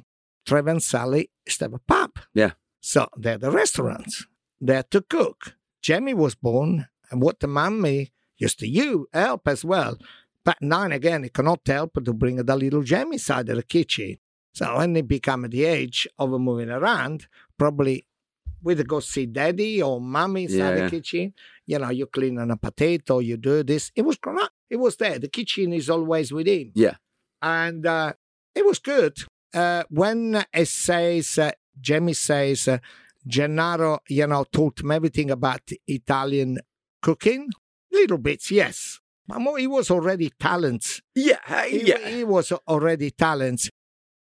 Trevor and Sally, used to have a pub. Yeah. So they're the restaurants. They're to cook. Jamie was born, and what the mommy used to you help as well. But now and again, he cannot help to bring the little Jamie side of the kitchen. So when he become the age of moving around, probably we go see daddy or mommy inside Yeah. the kitchen. You know, you clean on a potato, you do this. It was grown up. It was there. The kitchen is always with him. Yeah. And uh, it was good. Uh, when it says, uh, Jamie says, uh, Gennaro, you know, taught him everything about Italian cooking. Little bits, yes. But he was already talent. Yeah, He, yeah. he was already talent.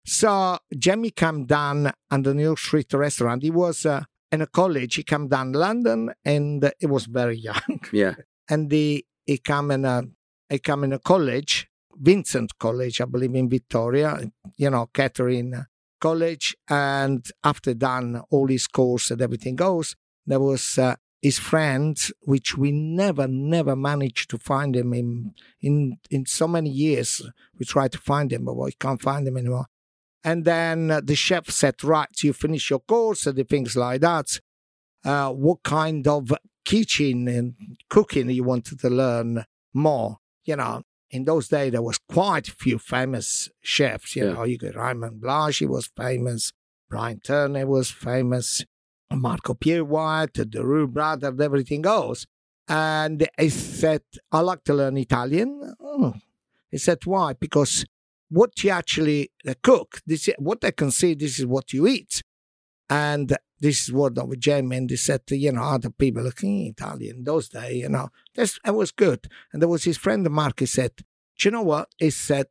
So Jamie came down on the Neal Street restaurant. He was uh, in a college. He came down London, and he was very young. Yeah. and he he came in a he came in a college, Vincent College, I believe in Victoria. You know, Catering College, and after done all his course and everything goes, there was. Uh, his friend, which we never, never managed to find him in in in so many years. We tried to find him, but we can't find him anymore. And then uh, the chef said, "Right, you finish your course and the things like that. Uh, what kind of kitchen and cooking you wanted to learn more? You know." In those days, there was quite a few famous chefs. You Yeah. know, you got Raymond Blanc, he was famous. Brian Turner was famous. Marco Pierre White, the Roux brother, and everything goes. And I said, I like to learn Italian. Oh. He said, why? Because what you actually uh, cook, this is, what I can see, this is what you eat. And this is what with Jamie, and they said, you know, other people looking Italian those days, you know, that's, that was good. And there was his friend Mark, he said, do you know what? He said,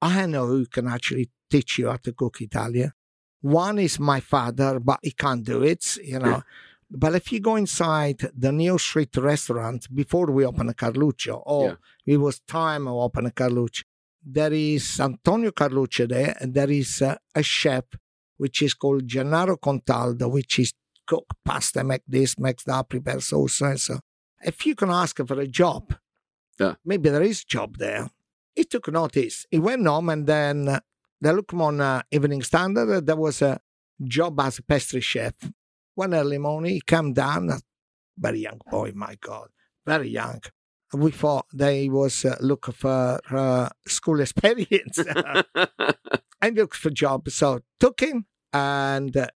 I know who can actually teach you how to cook Italian. One is my father, but he can't do it, you know. Yeah. But if you go inside the Neal Street restaurant before we open a Carluccio, or Yeah. it was time to open a Carluccio, there is Antonio Carluccio there, and there is uh, a chef which is called Gennaro Contaldo, which is cook pasta, make this, makes that, prepare sauce, and so. If you can ask for a job, Yeah. maybe there is job there. He took notice. He went home and then uh, they looked him on uh, Evening Standard. uh, There was a job as a pastry chef. One early morning, he came down, very young boy, my God, very young. We thought they was uh, looking for uh, school experience and looked for job. So took him, and uh,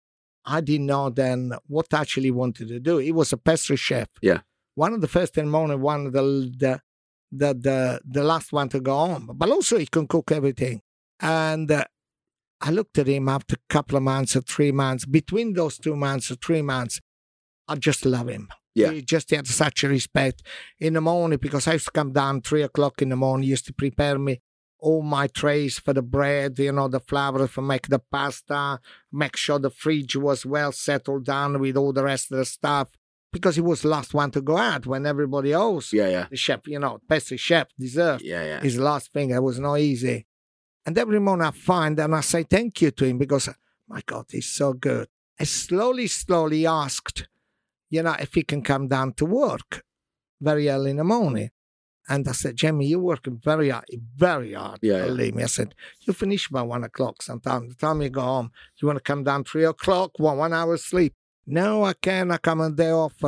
I didn't know then what I actually wanted to do. He was a pastry chef. Yeah. One of the first in the morning, one of the the the the, the last one to go home. But also he can cook everything. And uh, I looked at him after a couple of months or three months. Between those two months or three months, I just love him. Yeah. He just had such a respect in the morning because I used to come down three o'clock in the morning, he used to prepare me all my trays for the bread, you know, the flour for make the pasta, make sure the fridge was well settled down with all the rest of the stuff. Because he was the last one to go out when everybody else, yeah, yeah, the chef, you know, pastry chef, dessert, yeah, yeah. his last thing. It was not easy. And every morning I find and I say thank you to him because, my God, he's so good. I slowly, slowly asked, you know, if he can come down to work very early in the morning. And I said, Jamie, you're working very hard, very hard. Yeah, yeah. Me. I said, you finish by one o'clock sometime. The time you go home, you want to come down three o'clock, one, one hour sleep. No, I can. I come on day off.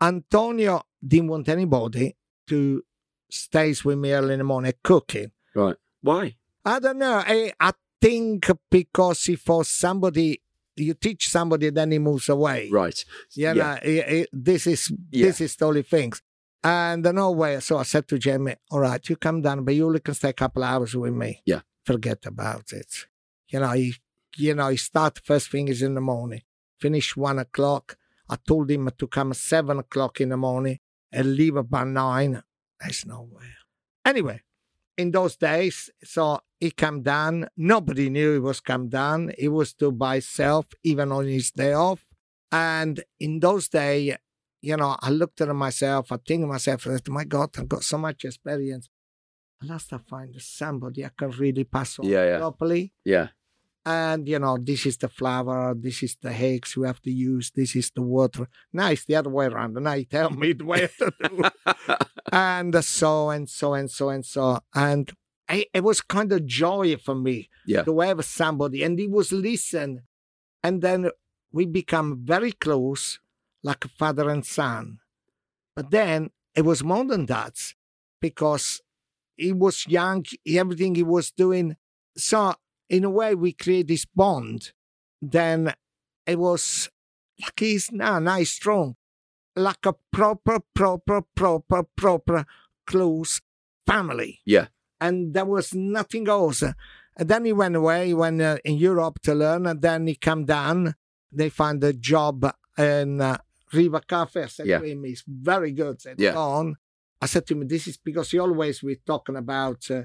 Antonio didn't want anybody to stays with me early in the morning cooking. Right. Why? I don't know. I, I think because if for somebody you teach somebody, then he moves away. Right. You Yeah. know, i- i- this is Yeah. this is the only things. And no oh, way. So I said to Jamie, "All right, you come down, but you only can stay a couple hours with me. Yeah. forget about it. You know, he, you know, he start first thing is in the morning, finish one o'clock. I told him to come at seven o'clock in the morning and leave about nine. There's no way. Anyway, in those days, so he come down. Nobody knew he was come down. He was to by himself, even on his day off. And in those days, you know, I looked at myself, I think to myself, said, my God, I've got so much experience. Unless I find somebody I can really pass on Yeah, yeah. properly. Yeah. And, you know, this is the flour, this is the eggs we have to use, this is the water. Now it's the other way around. and i tell me the way to do and so and so and so and so. And I, it was kind of joy for me Yeah. to have somebody, and he was listen, and then we become very close, like a father and son. But then it was more than that, because he was young, everything he was doing. So in a way, we create this bond. Then it was like he's now nice, strong, like a proper, proper, proper, proper close family. Yeah. And there was nothing else. And then he went away, he went uh, in Europe to learn, and then he come down. They find a job in uh, River Cafe. I said Yeah. to him, he's very good. Said, Yeah. "Go on. I said to him, this is because he always we're talking about, uh,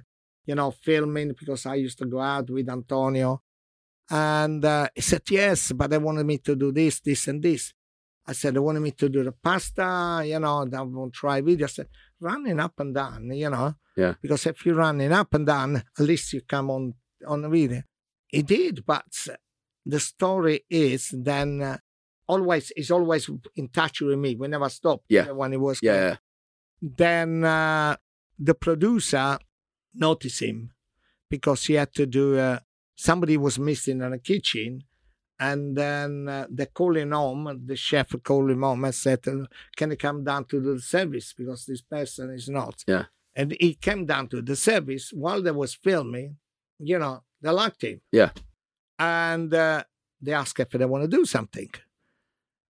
you know, filming, because I used to go out with Antonio. And uh, he said, yes, but they wanted me to do this, this, and this. I said, they wanted me to do the pasta, you know, I won't try video. I said, running up and down, you know. Yeah. Because if you're running up and down, at least you come on on the video. He did, but the story is then uh, always he's always in touch with me. We never stop. Yeah. When he was Yeah. then uh, the producer noticed him because he had to do uh, somebody was missing in the kitchen and then uh, they called him home the chef called him home and said uh, can he come down to the service because this person is not Yeah. and he came down to the service while they was filming you know they liked him Yeah. and uh, they asked if they want to do something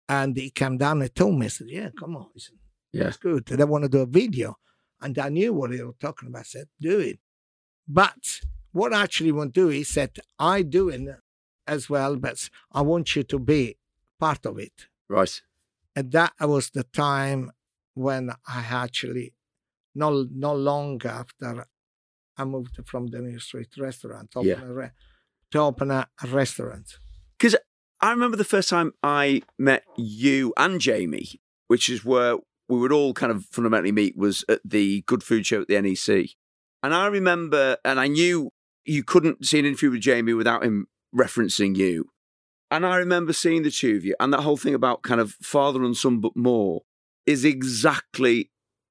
and he came down and told me, I said, Yeah, come on. Said, Yeah. It's good. They want to do a video. And I knew what he was talking about. I said, Do it. But what I actually want to do, he said, I do it as well, but I want you to be part of it. Right. And that was the time when I actually, not, not long after I moved from the Neal Street restaurant to open, Yeah. re- to open a restaurant. Because I remember the first time I met you and Jamie, which is where we would all kind of fundamentally meet, was at the Good Food Show at the NEC. And I remember, and I knew you couldn't see an interview with Jamie without him referencing you. And I remember seeing the two of you, and that whole thing about kind of father and son, but more is exactly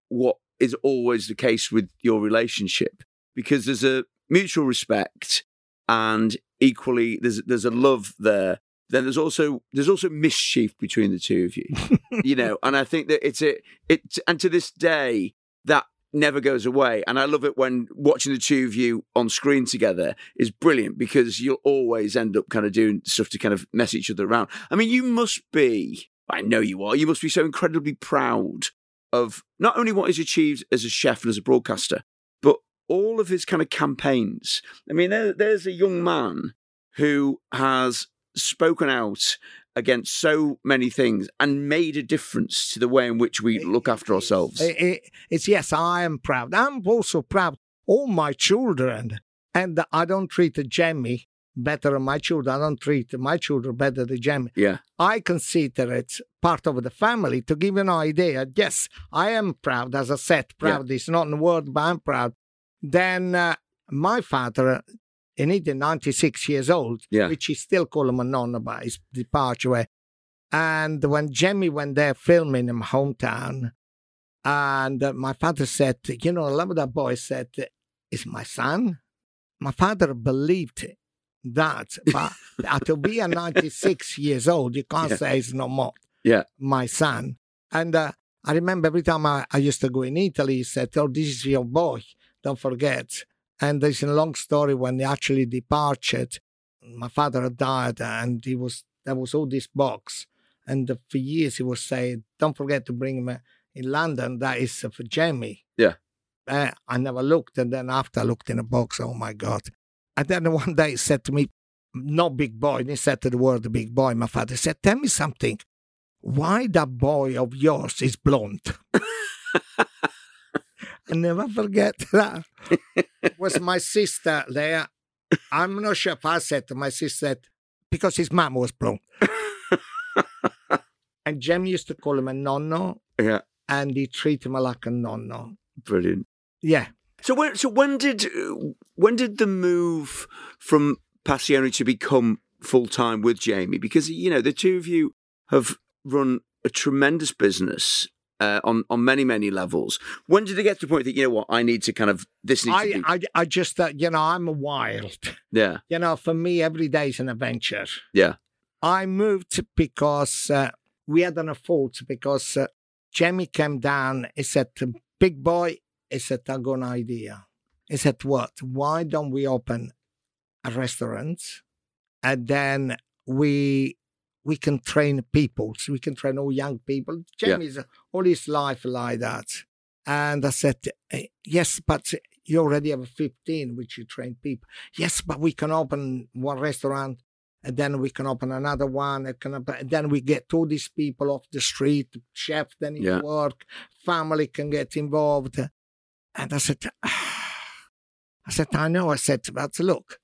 what is always the case with your relationship because there's a mutual respect and equally there's there's a love there then there's also there's also mischief between the two of you you know and i think that it's a it and to this day that never goes away. And I love it when watching the two of you on screen together is brilliant because you'll always end up kind of doing stuff to kind of mess each other around. I mean, you must be, I know you are, you must be so incredibly proud of not only what he's achieved as a chef and as a broadcaster, but all of his kind of campaigns. I mean, there, there's a young man who has spoken out against so many things and made a difference to the way in which we look after ourselves. It- it- it's yes, I am proud. I'm also proud. All my children, and I don't treat Jamie better than my children. I don't treat my children better than Jamie. yeah, I consider it part of the family. To give you an idea, yes, I am proud. As I said, proud is not a word, but I'm proud. Then uh, my father, and he's 96 years old, Yeah. which he still call him a nonna by his departure. And when Jemmy went there filming in my hometown, and uh, my father said, you know, I love that boy said, is my son. My father believed that, but to be a 96 years old, you can't Yeah. say it's no more yeah, my son. And uh, I remember every time I, I used to go in Italy, he said, Oh, this is your boy, don't forget. And there's a long story when he actually departed. My father had died, and he was there was all this box. And for years he was saying, Don't forget to bring him in London, that is uh, for Jamie. Yeah. Uh, I never looked, and then after I looked in the box, oh my God. And then one day he said to me, No big boy, and he said to the word big boy, my father said, Tell me something why that boy of yours is blonde. I never forget that. was my sister there. I'm not sure if I said to my sister because his mom was blonde. and Jem used to call him a nonno, yeah, and he treated him like a nonno. brilliant. Yeah. So when so when did when did the move from Passione to become full time with Jamie? Because you know the two of you have run a tremendous business uh, on on many many levels. When did it get to the point that you know what I need to kind of this needs to I, be I, I just, uh, you know, I'm a wild. yeah You know, for me, every day is an adventure. yeah I moved because uh, we had an fault because uh, Jamie came down. He said, "Big boy," he said, "I got an idea." He said, "What? Why don't we open a restaurant, and then we we can train people. So we can train all young people." Yeah. All his life like that, and I said, "Eh, "Yes, but." You already have 15, which you train people. Yes, but we can open one restaurant and then we can open another one. It can, and then we get all these people off the street, chef, then Yeah. work, family can get involved. And I said, I said, I know. I said, but look, I got the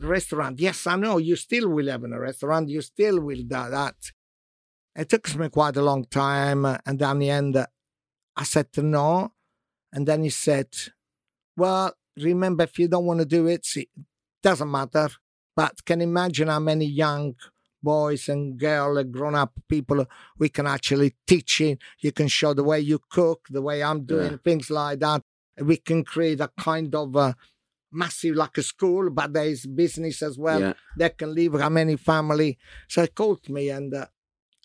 restaurant. Yes, I know. You still will have a restaurant. You still will do that. It took me quite a long time. And then in the end, I said no. And then he said, well, remember, if you don't want to do it, it doesn't matter. But can imagine how many young boys and girls, uh, grown up people, we can actually teach you. You can show the way you cook, the way I'm doing Yeah. things like that. We can create a kind of a massive, like a school, but there is business as well. yeah That can live how many family. So he called me and uh,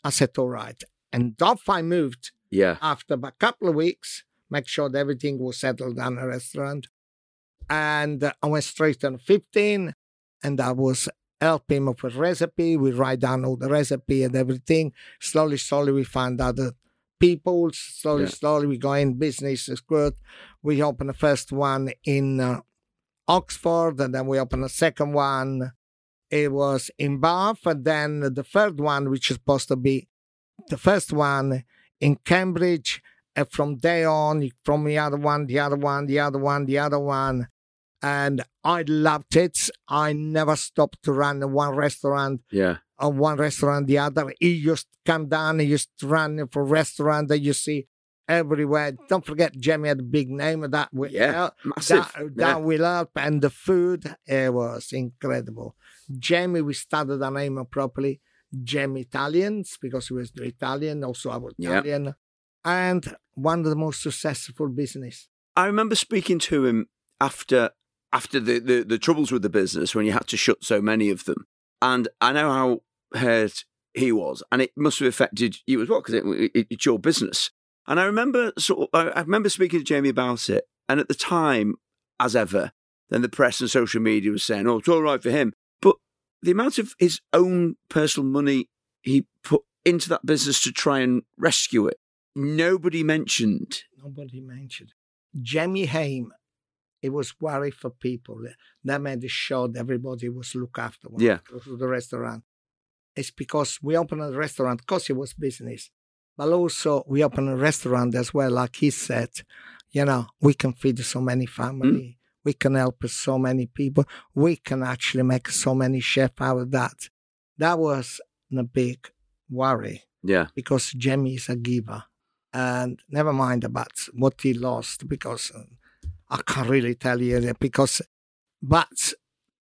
I said, all right. And off I moved yeah after a couple of weeks, make sure that everything was settled down the restaurant. And uh, I went straight on 15 and I was helping him with a recipe. We write down all the recipe and everything. Slowly, slowly, we find other people. Slowly, Yeah. slowly, we go in. Business is good. We open the first one in uh, Oxford and then we open a second one. It was in Bath. And then the third one, which is supposed to be the first one in Cambridge. And from there on, from the other one, the other one, the other one, the other one. And I loved it. I never stopped to run one restaurant yeah on one restaurant, the other. He used to come down, he used to run for restaurant that you see everywhere. Don't forget, Jamie had a big name of that. will Yeah, massive That, yeah. that will help. And the food, it was incredible. Jamie, we started the name properly. Jamie Italians, because he was the Italian, also I was Yeah. Italian. And one of the most successful business. I remember speaking to him after after the, the, the troubles with the business when you had to shut so many of them. And I know how hurt he was. And it must have affected you as well because it, it, it's your business. And I remember sort of, I remember speaking to Jamie about it, and at the time, as ever, then the press and social media was saying, "Oh, it's all right for him," but the amount of his own personal money he put into that business to try and rescue it, nobody mentioned. Nobody mentioned. Jamie Haim, it was worry for people. That made sure that everybody was looked after Yeah. to the restaurant. It's because we opened a restaurant because it was business. But also we open a restaurant as well, like he said, you know, we can feed so many family. We can help so many people. We can actually make so many chefs out of that. That was a big worry Yeah, because Jamie is a giver. And never mind about what he lost because uh, I can't really tell you that because, but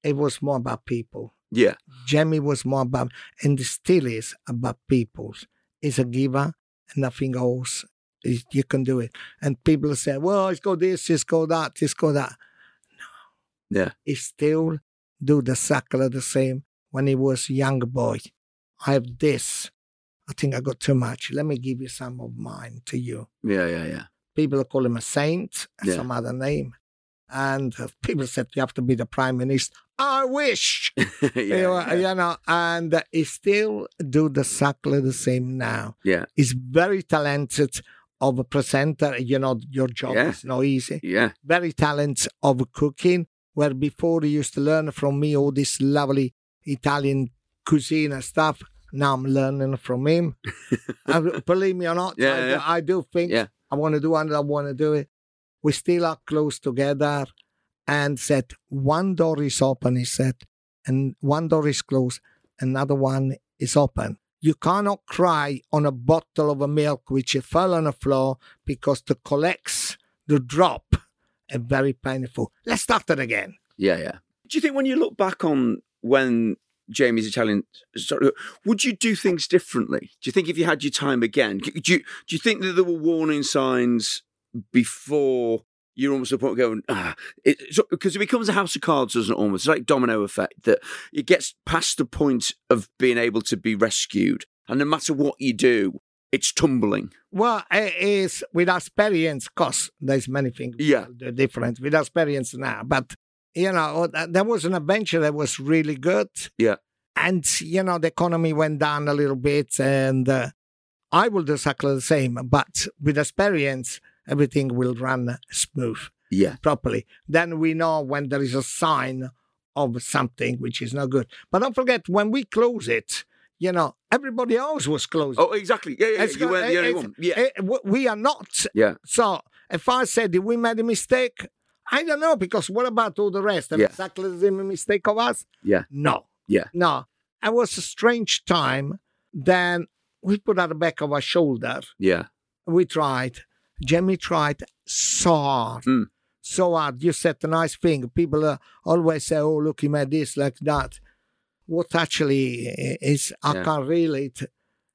it was more about people. yeah, Jamie was more about, and still is about people. He's a giver nothing else. You can do it. And people say, well, it's go this, it's go that, it's go that. No. Yeah, He still do the circle the same when he was young boy. I have this. I think I got too much. Let me give you some of mine to you. yeah, yeah, yeah. People call him a saint, Yeah. some other name. And uh, people said you have to be the prime minister. I wish, yeah, you, know, yeah, know, and he still do the circle the same now. yeah, He's very talented of a presenter. You know, your job Yeah. is not easy yeah, very talented of cooking, where before he used to learn from me all this lovely Italian cuisine and stuff. Now I'm learning from him. and believe me or not, Yeah, I. I do think. I want to do and I want to do it. We still are close together and said one door is open, he said, and one door is closed, another one is open. You cannot cry on a bottle of milk which you fell on the floor because the collects, the drop, are very painful. Let's start it again. yeah, yeah. Do you think when you look back on when Jamie's Italian, sorry, would you do things differently? Do you think if you had your time again, do you do you think that there were warning signs before you're almost at the point of going, ah, it, so, because it becomes a house of cards, doesn't it? Almost it's like domino effect that it gets past the point of being able to be rescued, and no matter what you do, it's tumbling. Well, it is with experience, because there's many things Yeah. the different with experience now. But you know, there was an adventure that was really good. Yeah. And you know, the economy went down a little bit, and uh, I will do exactly the same. But with experience, everything will run smooth Yeah, properly. Then we know when there is a sign of something which is not good. But don't forget, when we close it, you know, everybody else was closed. Oh, exactly. Yeah, yeah. It's You got- weren't the only one. Yeah, we are not. yeah, So if I said did we made a mistake, I don't know because what about all the rest? Yeah. Exactly the same mistake of us? Yeah. No. Yeah. No. It was a strange time. Then we put the back of our shoulder. yeah, We tried. Jamie tried so hard. Mm. So hard. You said a nice thing. People uh, always say, oh, look, he made this, like that. What actually is, I Yeah. can't really t-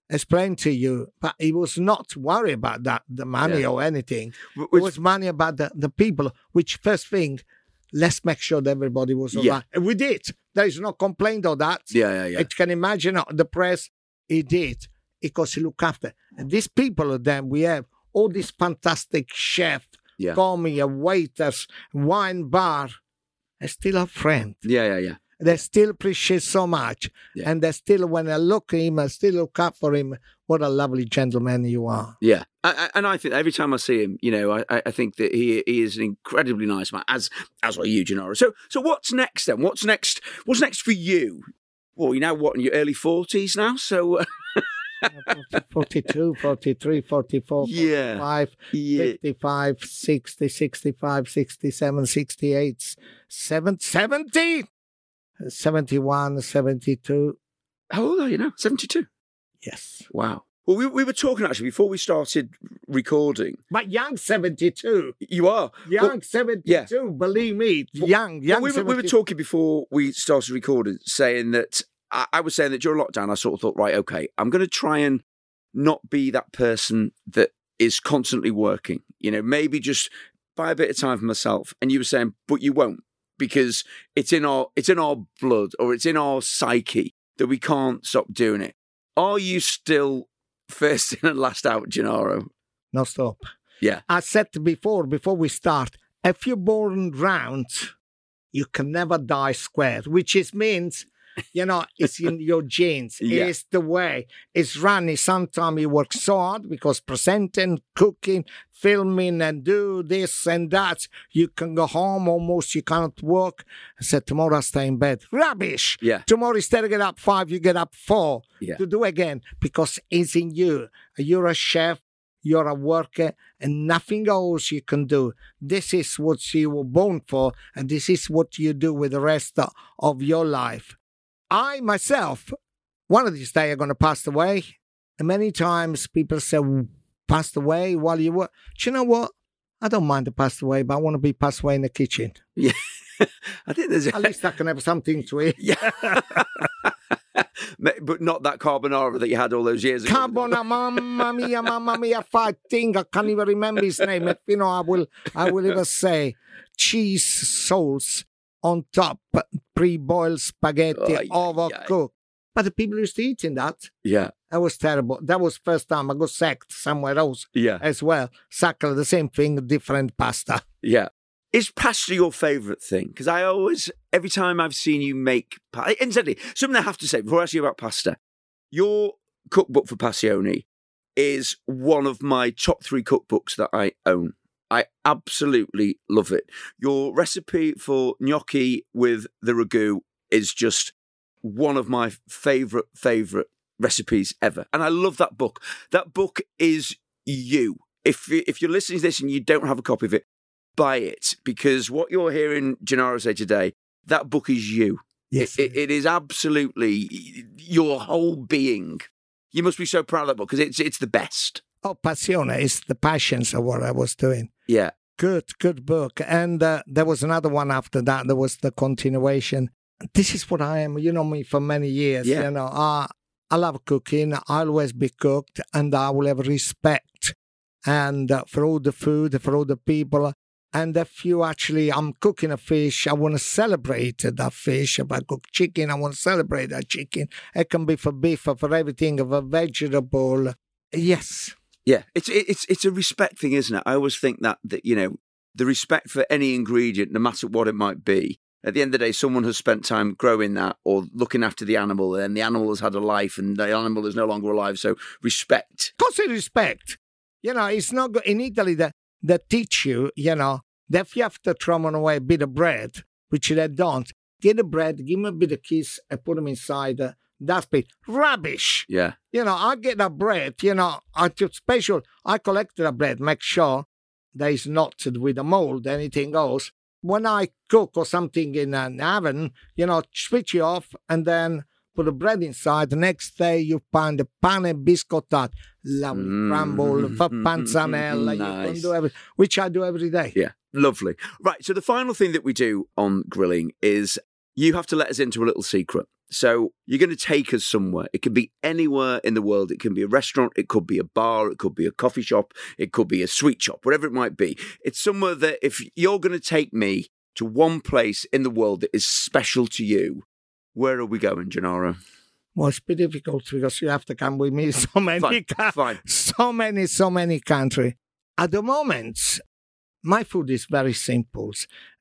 explain to you, but he was not worried about that, the money Yeah. or anything. Wh- It was money about the, the people, which first thing, let's make sure that everybody was all Yeah. right. And we did. There is no complaint of that. yeah, yeah, yeah. I can imagine uh, the press, he did, because he looked after. And these people, then we have all these fantastic chefs, Yeah. coming, uh, waiters, wine bar, they still a friend. Yeah, yeah, yeah. They still appreciate so much. Yeah. And they still, when I look at him, I still look up for him. What a lovely gentleman you are. Yeah, I, I, and I think every time I see him, you know, I, I I think that he he is an incredibly nice man, as as are you, Gennaro. So so what's next then? What's next? What's next for you? Well, you're now what in your early forties now, so uh, 42, 43, 44, Yeah. 45, yeah, 55, 60, 65, 67, 68, 7, 70, 71, 72. how old are you now? Seventy two. Yes. Wow. Well, we we were talking actually before we started recording. But young 72. You are Young Well, 72. Believe me. young, young Well, we, were, we were talking before we started recording, saying that I, I was saying that during lockdown, I sort of thought, right, okay, I'm going to try and not be that person that is constantly working. You know, maybe just buy a bit of time for myself. And you were saying, but you won't because it's in our it's in our blood or it's in our psyche that we can't stop doing it. Are you still first in and last out, Gennaro? no stop. Yeah. I said before, before we start, if you're born round, you can never die square, which is means, you know, it's in your genes. Yeah. It's the way. It's running. Sometimes you work so hard because presenting, cooking, filming, and do this and that. You can go home almost, you cannot work. I said, tomorrow I stay in bed. Rubbish. Yeah. Tomorrow instead of get up five, you get up four Yeah. to do again because it's in you. You're a chef, you're a worker, and nothing else you can do. This is what you were born for, and this is what you do with the rest of your life. I myself, one of these days, I'm going to pass away. And many times people say, passed away while you were. Do you know what? I don't mind to pass away, but I want to be passed away in the kitchen. Yeah. I think there's At least I can have something to eat. yeah. but not that carbonara that you had all those years ago. Carbona, mamma mia, mamma mia, fighting. I can't even remember his name. If you know, I will, I will even say cheese sauce on top, pre-boiled spaghetti, ay, overcooked. But the people used to eat in that. Yeah, That was terrible. That was first time I got sacked somewhere else yeah, as well. Sacked the same thing, different pasta. yeah. Is pasta your favourite thing? Because I always, every time I've seen you make, pasta, eh, incidentally, something I have to say before I ask you about pasta, your cookbook for Passione is one of my top three cookbooks that I own. I absolutely love it. Your recipe for gnocchi with the ragu is just one of my favourite, favourite recipes ever. And I love that book. That book is you. If, if you're listening to this and you don't have a copy of it, buy it because what you're hearing Gennaro say today, that book is you. It, it, it is absolutely your whole being. You must be so proud of that book because it's it's the best. oh, passione is the passions of what I was doing. Yeah, Good, good book. And uh, there was another one after that. There was the continuation. This is what I am. You know me for many years. Yeah. You know, uh, I love cooking. I always be cooked, and I will have respect and uh, for all the food, for all the people. And if you actually, I'm cooking a fish, I want to celebrate that fish. If I cook chicken, I want to celebrate that chicken. It can be for beef or for everything, for a vegetable. Yes. Yeah. It's it's it's a respect thing, isn't it? I always think that that you know the respect for any ingredient, no matter what it might be. At the end of the day, someone has spent time growing that or looking after the animal, and the animal has had a life, and the animal is no longer alive. So respect. Of respect. You know, it's not go- in Italy that they teach you, you know, that if you have to throw away a bit of bread, which they don't, get the bread, give them a bit of kiss, and put them inside uh, uh, that bit. Rubbish. Yeah, You know, I get that bread, you know, I took special, I collect the bread, make sure that it's not with a mold, anything else. When I cook or something in an oven, you know, switch it off and then put the bread inside. The next day you find the pane biscottat, lovely Mm. crumble, for panzanella, you Nice. can do every, which I do every day. Yeah, lovely. Right. So the final thing that we do on grilling is you have to let us into a little secret. So you're going to take us somewhere. It could be anywhere in the world. It can be a restaurant. It could be a bar. It could be a coffee shop. It could be a sweet shop, whatever it might be. It's somewhere that if you're going to take me to one place in the world that is special to you, where are we going, Gennaro? Well, it's a bit difficult because you have to come with me so many, Fine, ca- fine. so many, so many countries. At the moment, my food is very simple,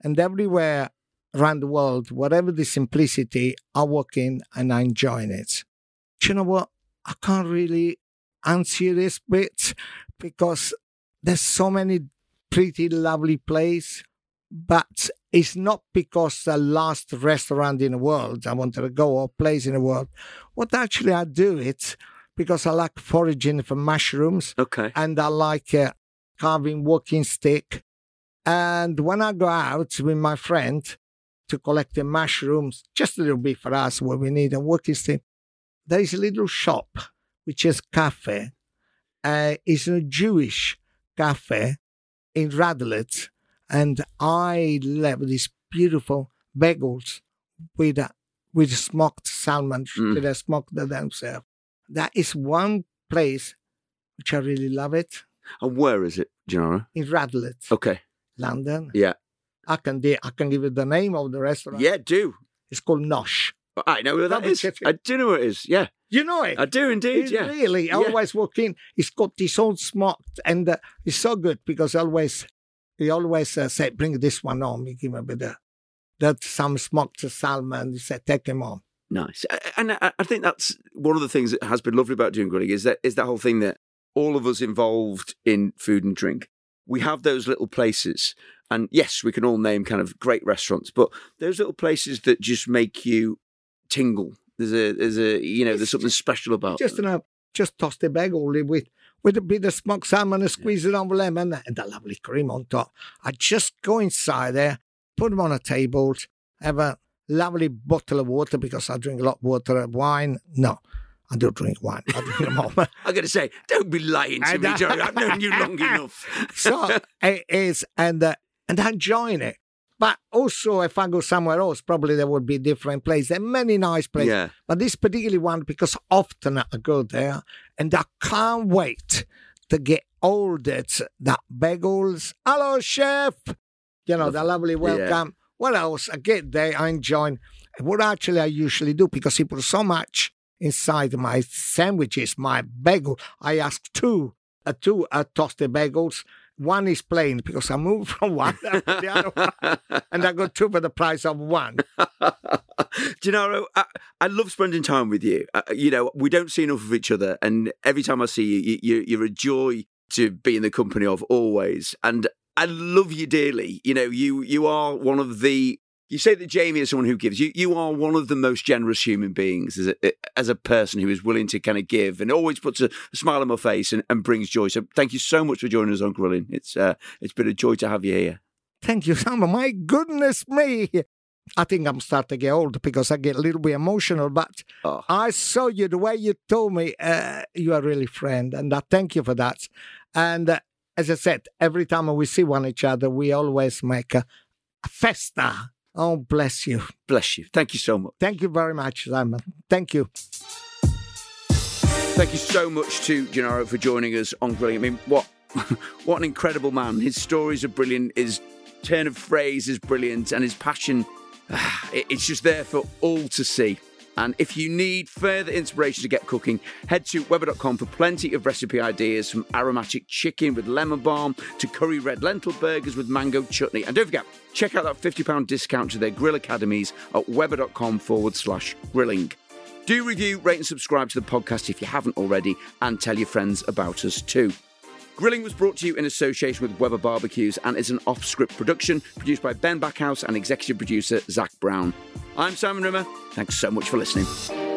and everywhere around the world, whatever the simplicity, I walk in and I enjoy it. Do you know what? I can't really answer this bit because there's so many pretty lovely places, but it's not because the last restaurant in the world I wanted to go or place in the world. What actually I do it because I like foraging for mushrooms Okay. and I like uh, carving walking stick. And when I go out with my friend to collect the mushrooms, just a little bit for us, what we need And walking stick, there is a little shop which is cafe. Uh, it's a Jewish cafe in Radlett, and I love these beautiful bagels with uh, with smoked salmon Mm. that they smoked themselves. That is one place which I really love it And where is it, Gennaro? in Radlett, Okay. London. Yeah. I can de- I can give you the name of the restaurant. Yeah, do. It's called Nosh. I know where that Double is. I do know where it is. Yeah. You know it. I do indeed, It's yeah. Really, Yeah. always walk in. He's got this own smoked, and uh, it's so good because always he always uh, say, "Bring this one on." We give him a bit of that some smoked salmon. He said, "Take him on." Nice, and I I think that's one of the things that has been lovely about doing grilling is that is that whole thing that all of us involved in food and drink, we have those little places, and yes, we can all name kind of great restaurants, but those little places that just make you tingle. There's a there's a you know there's It's something special about Just them. enough, just toss the bagel with with a bit of smoked salmon and squeeze it on with lemon and that lovely cream on top. I just go inside there, put them on a table, have a lovely bottle of water because I drink a lot of water. And wine, no. I don't drink wine. I drink them all. I'm going to say, don't be lying to I me. Johnny. I've known you long enough. so it is, and uh, and I'm enjoying it. But also, if I go somewhere else, probably there would be different place. There are many nice places, yeah, but this particular one because often I go there, and I can't wait to get all that that bagels. Hello, chef. You know the lovely welcome. What else? I get there, I enjoy. What actually I usually do because he put so much inside my sandwiches, my bagel. I ask two, uh, two uh, toasted bagels. One is plain because I moved from one to the other one, and I got two for the price of one. Gennaro, I, I love spending time with you. Uh, you know, we don't see enough of each other, and every time I see you, you, you you're a joy to be in the company of always. And I love you dearly. You know, you you are one of the. You say that Jamie is someone who gives. You you are one of the most generous human beings as a as a person who is willing to kind of give and always puts a, smile on my face and, and brings joy. So thank you so much for joining us on Grilling. It's uh, it's been a joy to have you here. Thank you, Simon. My goodness me. I think I'm starting to get old because I get a little bit emotional, but Oh. I saw you the way you told me uh, you are really friend, and I thank you for that. And uh, as I said, every time we see one each other, we always make a, a festa. Oh, bless you. Bless you. Thank you so much. Thank you very much, Simon. Thank you. Thank you so much to Gennaro for joining us on Grilling. I mean, what what an incredible man. His stories are brilliant. His turn of phrase is brilliant, and his passion, it's just there for all to see. And if you need further inspiration to get cooking, head to Weber.com for plenty of recipe ideas from aromatic chicken with lemon balm to curry red lentil burgers with mango chutney. And don't forget, check out that £50 discount to their grill academies at Weber.com forward slash grilling. Do review, rate, and subscribe to the podcast if you haven't already, and tell your friends about us too. Grilling was brought to you in association with Weber Barbecues and is an off script production produced by Ben Backhouse and executive producer Zach Brown. I'm Simon Rimmer. Thanks so much for listening.